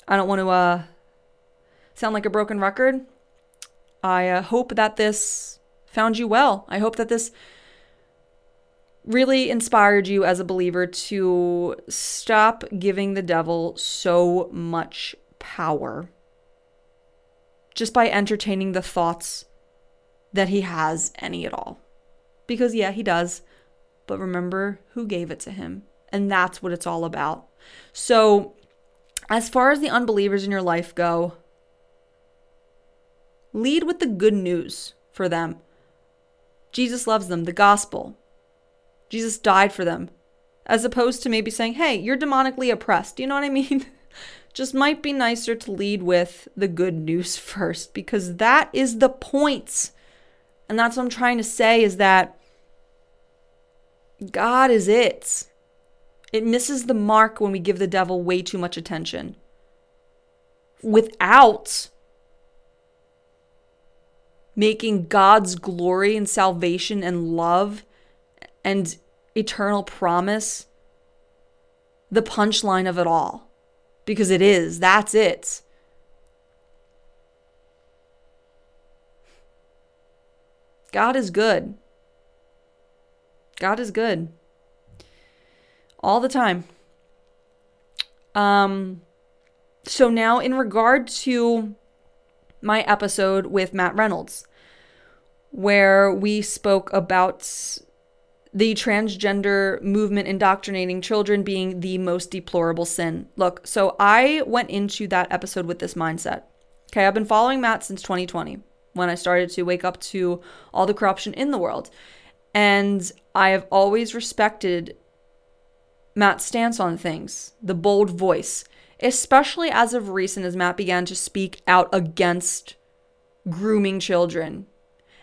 I don't want to uh, sound like a broken record. I uh, hope that this found you well. I hope that this really inspired you as a believer to stop giving the devil so much power just by entertaining the thoughts that he has any at all. Because, yeah, he does. But remember who gave it to him. And that's what it's all about. So, as far as the unbelievers in your life go, lead with the good news for them. Jesus loves them, the gospel. Jesus died for them. As opposed to maybe saying, hey, you're demonically oppressed. You know what I mean? Just might be nicer to lead with the good news first because that is the point. And that's what I'm trying to say is that God is it. It misses the mark when we give the devil way too much attention. Without making God's glory and salvation and love and eternal promise the punchline of it all. Because it is. That's it. God is good. God is good. All the time. Um so now in regard to my episode with Matt Reynolds where we spoke about the transgender movement indoctrinating children being the most deplorable sin. Look, so I went into that episode with this mindset. Okay, I've been following Matt since 2020 when I started to wake up to all the corruption in the world. And I have always respected Matt's stance on things, the bold voice, especially as of recent as Matt began to speak out against grooming children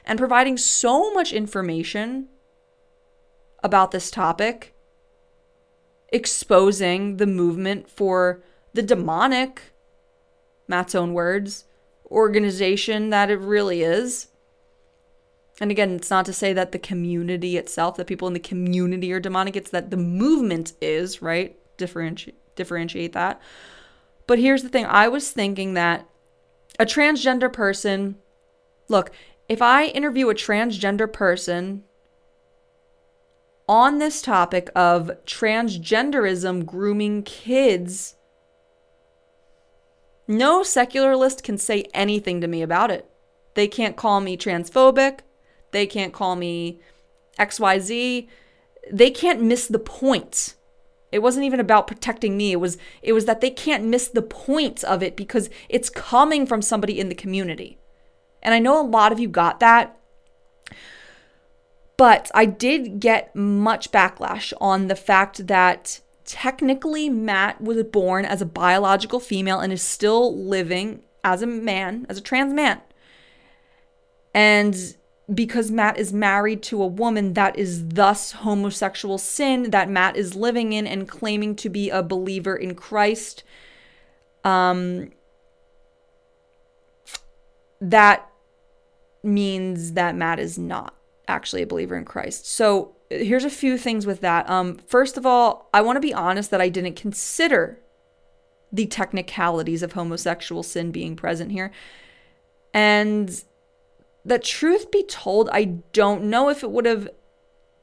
and providing so much information about this topic, exposing the movement for the demonic, Matt's own words, organization that it really is. And again, it's not to say that the community itself, that people in the community are demonic, it's that the movement is, right? Differentiate differentiate that. But here's the thing, I was thinking that a transgender person, look, if I interview a transgender person on this topic of transgenderism grooming kids, no secularist can say anything to me about it. They can't call me transphobic. They can't call me XYZ. They can't miss the point. It wasn't even about protecting me. It was it was that they can't miss the point of it because it's coming from somebody in the community. And I know a lot of you got that. But I did get much backlash on the fact that technically Matt was born as a biological female and is still living as a man, as a trans man. And because Matt is married to a woman that is thus homosexual sin that Matt is living in and claiming to be a believer in Christ. Um, that means that Matt is not actually a believer in Christ. So here's a few things with that. Um, first of all, I want to be honest that I didn't consider the technicalities of homosexual sin being present here. And that truth be told, I don't know if it would have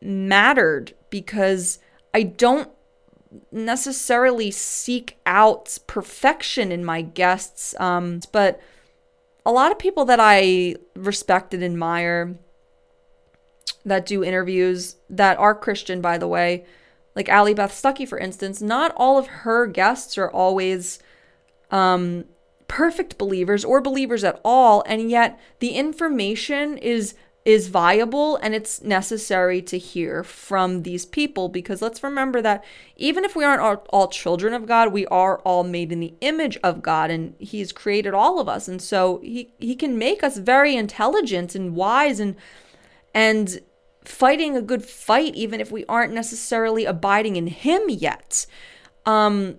mattered because I don't necessarily seek out perfection in my guests. Um, but a lot of people that I respect and admire that do interviews that are Christian, by the way, like Allie Beth Stuckey, for instance, not all of her guests are always um, perfect believers or believers at all, and yet the information is is viable and it's necessary to hear from these people because let's remember that even if we aren't all, all, children of God, we are all made in the image of God and he's created all of us. And so he he can make us very intelligent and wise and and fighting a good fight even if we aren't necessarily abiding in him yet. Um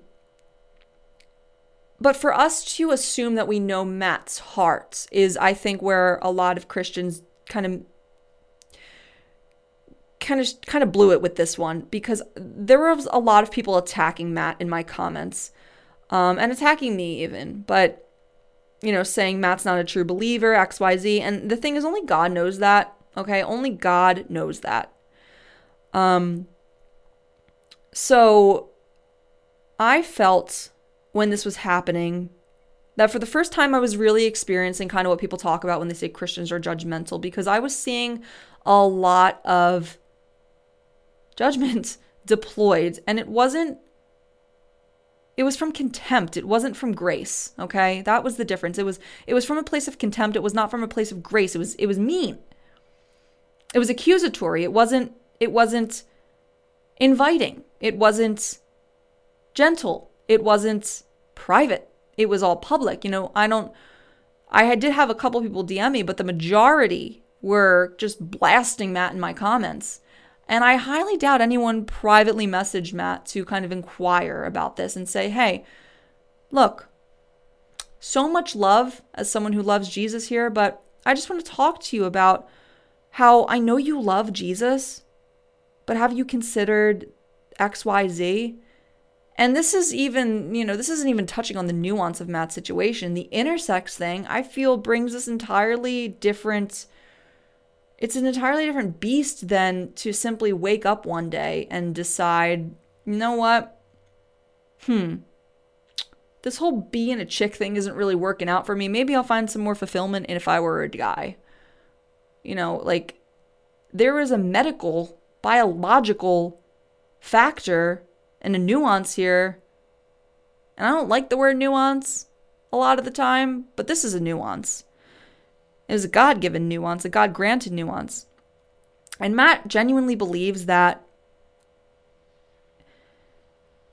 but for us to assume that we know Matt's heart is, I think, where a lot of Christians kind of kind of kind of blew it with this one because there was a lot of people attacking Matt in my comments um, and attacking me even but you know saying Matt's not a true believer xyz and the thing is only God knows that okay only God knows that. Um so I felt when this was happening that for the first time I was really experiencing kind of what people talk about when they say Christians are judgmental because I was seeing a lot of judgment deployed and it wasn't it was from contempt. It wasn't from grace okay? That was the difference. It was it was from a place of contempt. It was not from a place of grace. It was it was mean it was accusatory it wasn't it wasn't inviting it wasn't gentle it wasn't private. It was all public. You know, I don't, I did have a couple people DM me, but the majority were just blasting Matt in my comments. And I highly doubt anyone privately messaged Matt to kind of inquire about this and say, hey, look, so much love as someone who loves Jesus here, but I just want to talk to you about how I know you love Jesus, but have you considered XYZ? And this is even, you know, this isn't even touching on the nuance of Matt's situation. The intersex thing, I feel, brings this entirely different. It's an entirely different beast than to simply wake up one day and decide, you know what? Hmm. This whole being a chick thing isn't really working out for me. Maybe I'll find some more fulfillment if I were a guy. You know, like, there is a medical, biological factor and a nuance here. And I don't like the word nuance a lot of the time, but this is a nuance. It is a God given nuance, a God granted nuance. And Matt genuinely believes that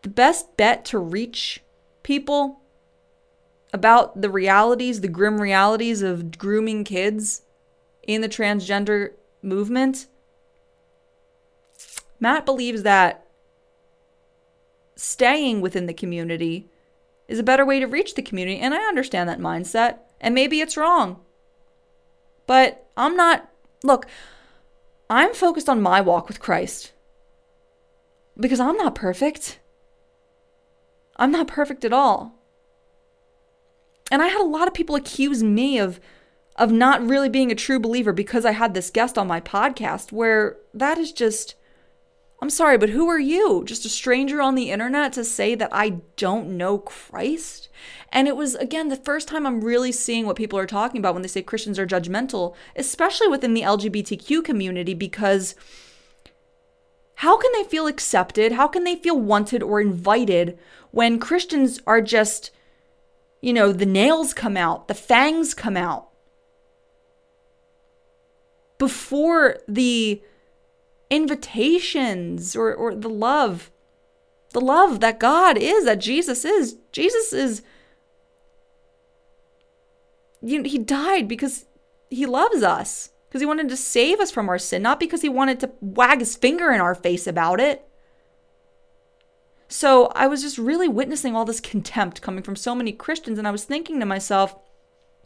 the best bet to reach people about the realities, the grim realities of grooming kids in the transgender movement, Matt believes that staying within the community is a better way to reach the community. And I understand that mindset. And maybe it's wrong. But I'm not, look, I'm focused on my walk with Christ because I'm not perfect. I'm not perfect at all. And I had a lot of people accuse me of of not really being a true believer because I had this guest on my podcast where that is just I'm sorry, but who are you? Just a stranger on the internet to say that I don't know Christ? And it was, again, the first time I'm really seeing what people are talking about when they say Christians are judgmental, especially within the LGBTQ community, because how can they feel accepted? How can they feel wanted or invited when Christians are just, you know, the nails come out, the fangs come out? Before the invitations or, or the love, the love that God is, that Jesus is. Jesus is, you know, he died because he loves us. because he wanted to save us from our sin, not because he wanted to wag his finger in our face about it. So I was just really witnessing all this contempt coming from so many Christians, and I was thinking to myself,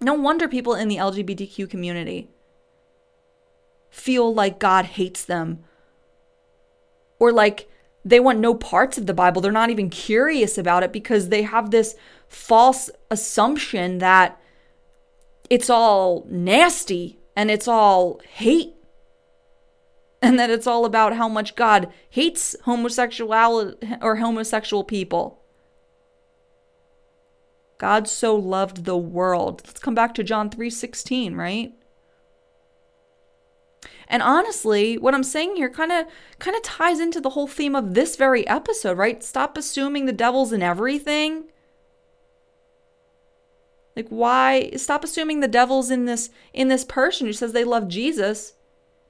no wonder people in the LGBTQ community feel like God hates them or like they want no parts of the Bible. They're not even curious about it because they have this false assumption that it's all nasty and it's all hate and that it's all about how much God hates homosexuality or homosexual people. God so loved the world. Let's come back to John 3:16, right? And honestly, what I'm saying here kind of kind of ties into the whole theme of this very episode, right? Stop assuming the devil's in everything. Like why stop assuming the devil's in this in this person who says they love Jesus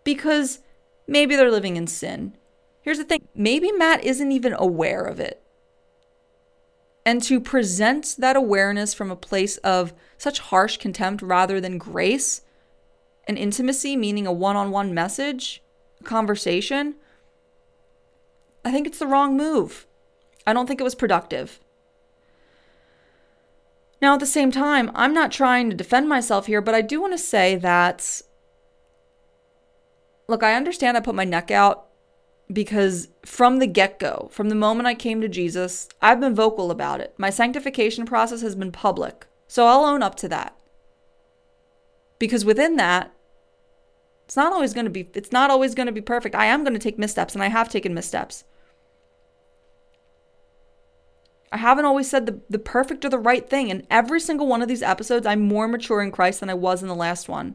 because maybe they're living in sin. Here's the thing, maybe Matt isn't even aware of it. And to present that awareness from a place of such harsh contempt rather than grace an intimacy, meaning a one on one message, conversation, I think it's the wrong move. I don't think it was productive. Now, at the same time, I'm not trying to defend myself here, but I do want to say that look, I understand I put my neck out because from the get go, from the moment I came to Jesus, I've been vocal about it. My sanctification process has been public. So I'll own up to that. Because within that, it's not always going to be it's not always going to be perfect. I am going to take missteps and I have taken missteps. I haven't always said the, the perfect or the right thing. In every single one of these episodes, I'm more mature in Christ than I was in the last one.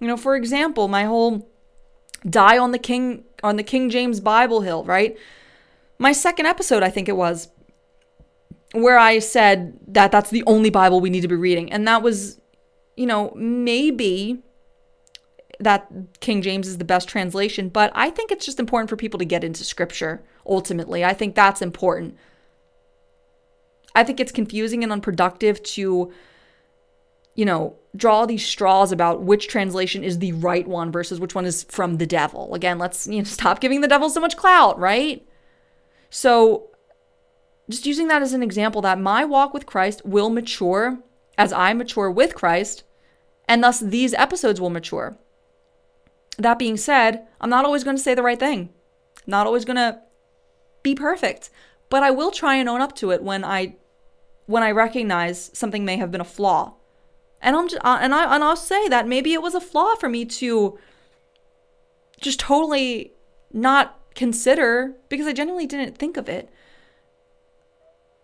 You know, for example, my whole die on the King on the King James Bible hill, right? My second episode, I think it was, where I said that that's the only Bible we need to be reading. And that was you know, maybe that King James is the best translation, but I think it's just important for people to get into scripture ultimately. I think that's important. I think it's confusing and unproductive to, you know, draw these straws about which translation is the right one versus which one is from the devil. Again, let's you know, stop giving the devil so much clout, right? So, just using that as an example that my walk with Christ will mature as I mature with Christ and thus these episodes will mature. That being said, I'm not always going to say the right thing. not always going to be perfect, but I will try and own up to it when I when I recognize something may have been a flaw. And I'm just, uh, and I and I'll say that maybe it was a flaw for me to just totally not consider because I genuinely didn't think of it.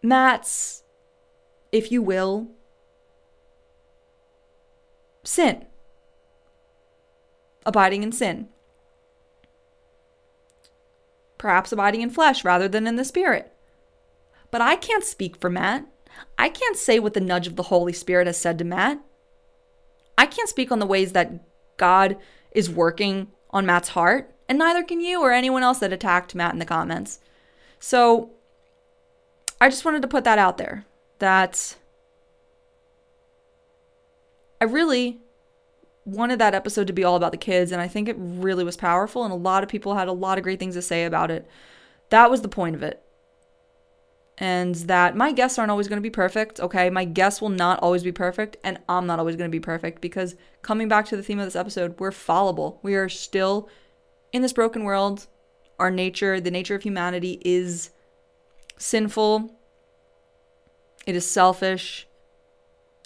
Matt's, if you will, sin, abiding in sin. Perhaps abiding in flesh rather than in the spirit. But I can't speak for Matt. I can't say what the nudge of the Holy Spirit has said to Matt. I can't speak on the ways that God is working on Matt's heart, and neither can you or anyone else that attacked Matt in the comments. So I just wanted to put that out there that I really wanted that episode to be all about the kids, and I think it really was powerful, and a lot of people had a lot of great things to say about it. That was the point of it. And that my guests aren't always going to be perfect, okay? My guests will not always be perfect, and I'm not always going to be perfect because coming back to the theme of this episode, we're fallible. We are still in this broken world. Our nature, the nature of humanity, is sinful, it is selfish,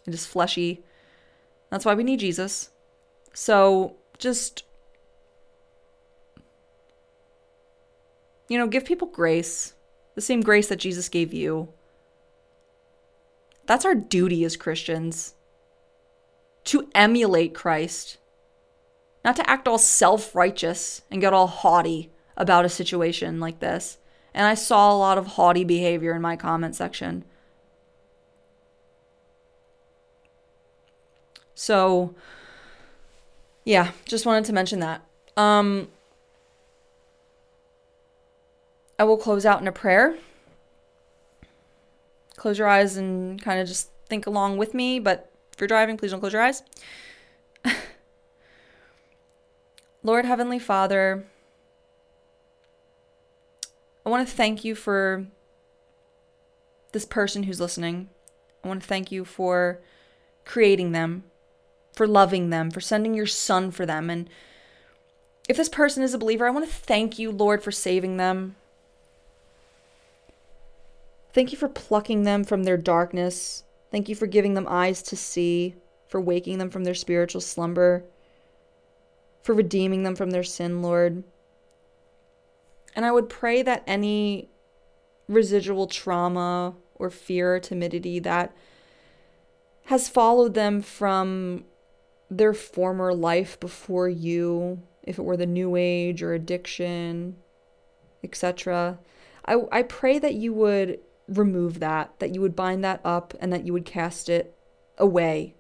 it is fleshy that's why we need Jesus. So just, you know, give people grace, the same grace that Jesus gave you. That's our duty as Christians to emulate Christ, not to act all self righteous and get all haughty about a situation like this. And I saw a lot of haughty behavior in my comment section. So, yeah, just wanted to mention that. Um, I will close out in a prayer. Close your eyes and kind of just think along with me, but if you're driving, please don't close your eyes. Lord Heavenly Father, I want to thank you for this person who's listening. I want to thank you for creating them, for loving them, for sending your son for them. And if this person is a believer, I want to thank you, Lord, for saving them. Thank you for plucking them from their darkness. Thank you for giving them eyes to see, for waking them from their spiritual slumber, for redeeming them from their sin, Lord. And I would pray that any residual trauma or fear or timidity that has followed them from their former life before you, if it were the new age or addiction, etc. I, I pray that you would remove that, that you would bind that up, and that you would cast it away,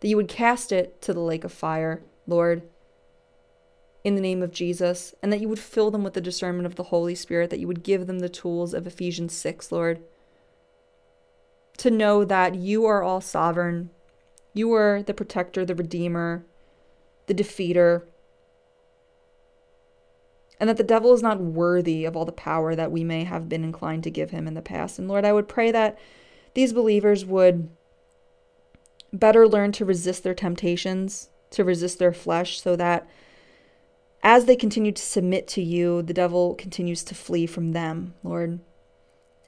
that you would cast it to the lake of fire, Lord, in the name of Jesus, and that you would fill them with the discernment of the Holy Spirit, that you would give them the tools of Ephesians 6, Lord, to know that you are all sovereign, you are the protector, the redeemer, the defeater, and that the devil is not worthy of all the power that we may have been inclined to give him in the past. And Lord, I would pray that these believers would better learn to resist their temptations, to resist their flesh, so that as they continue to submit to you, the devil continues to flee from them, Lord.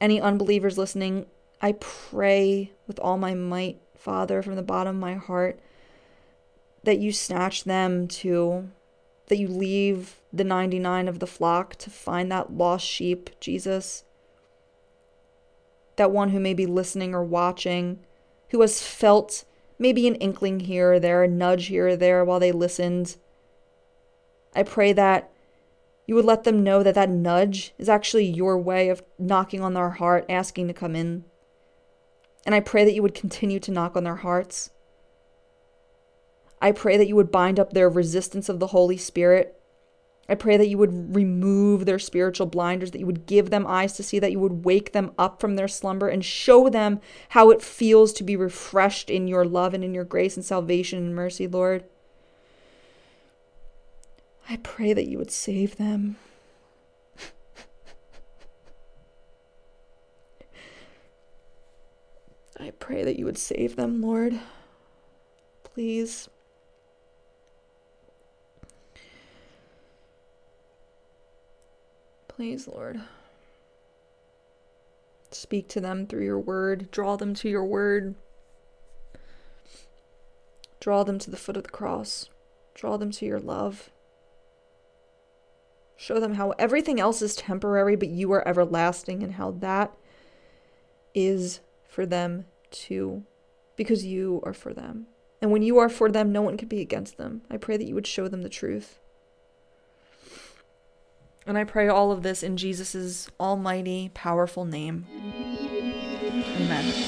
Any unbelievers listening, I pray with all my might, Father, from the bottom of my heart, that you snatch them to that you leave the 99 of the flock to find that lost sheep, Jesus. That one who may be listening or watching, who has felt maybe an inkling here or there, a nudge here or there while they listened. I pray that you would let them know that that nudge is actually your way of knocking on their heart, asking to come in. And I pray that you would continue to knock on their hearts I pray that you would bind up their resistance of the Holy Spirit. I pray that you would remove their spiritual blinders, that you would give them eyes to see, that you would wake them up from their slumber and show them how it feels to be refreshed in your love and in your grace and salvation and mercy, Lord. I pray that you would save them. I pray that you would save them, Lord. Please. Please, Lord. Speak to them through your word. Draw them to your word. Draw them to the foot of the cross. Draw them to your love. Show them how everything else is temporary, but you are everlasting, and how that is for them too, because you are for them. And when you are for them, no one can be against them. I pray that you would show them the truth. And I pray all of this in Jesus' almighty, powerful name. Amen.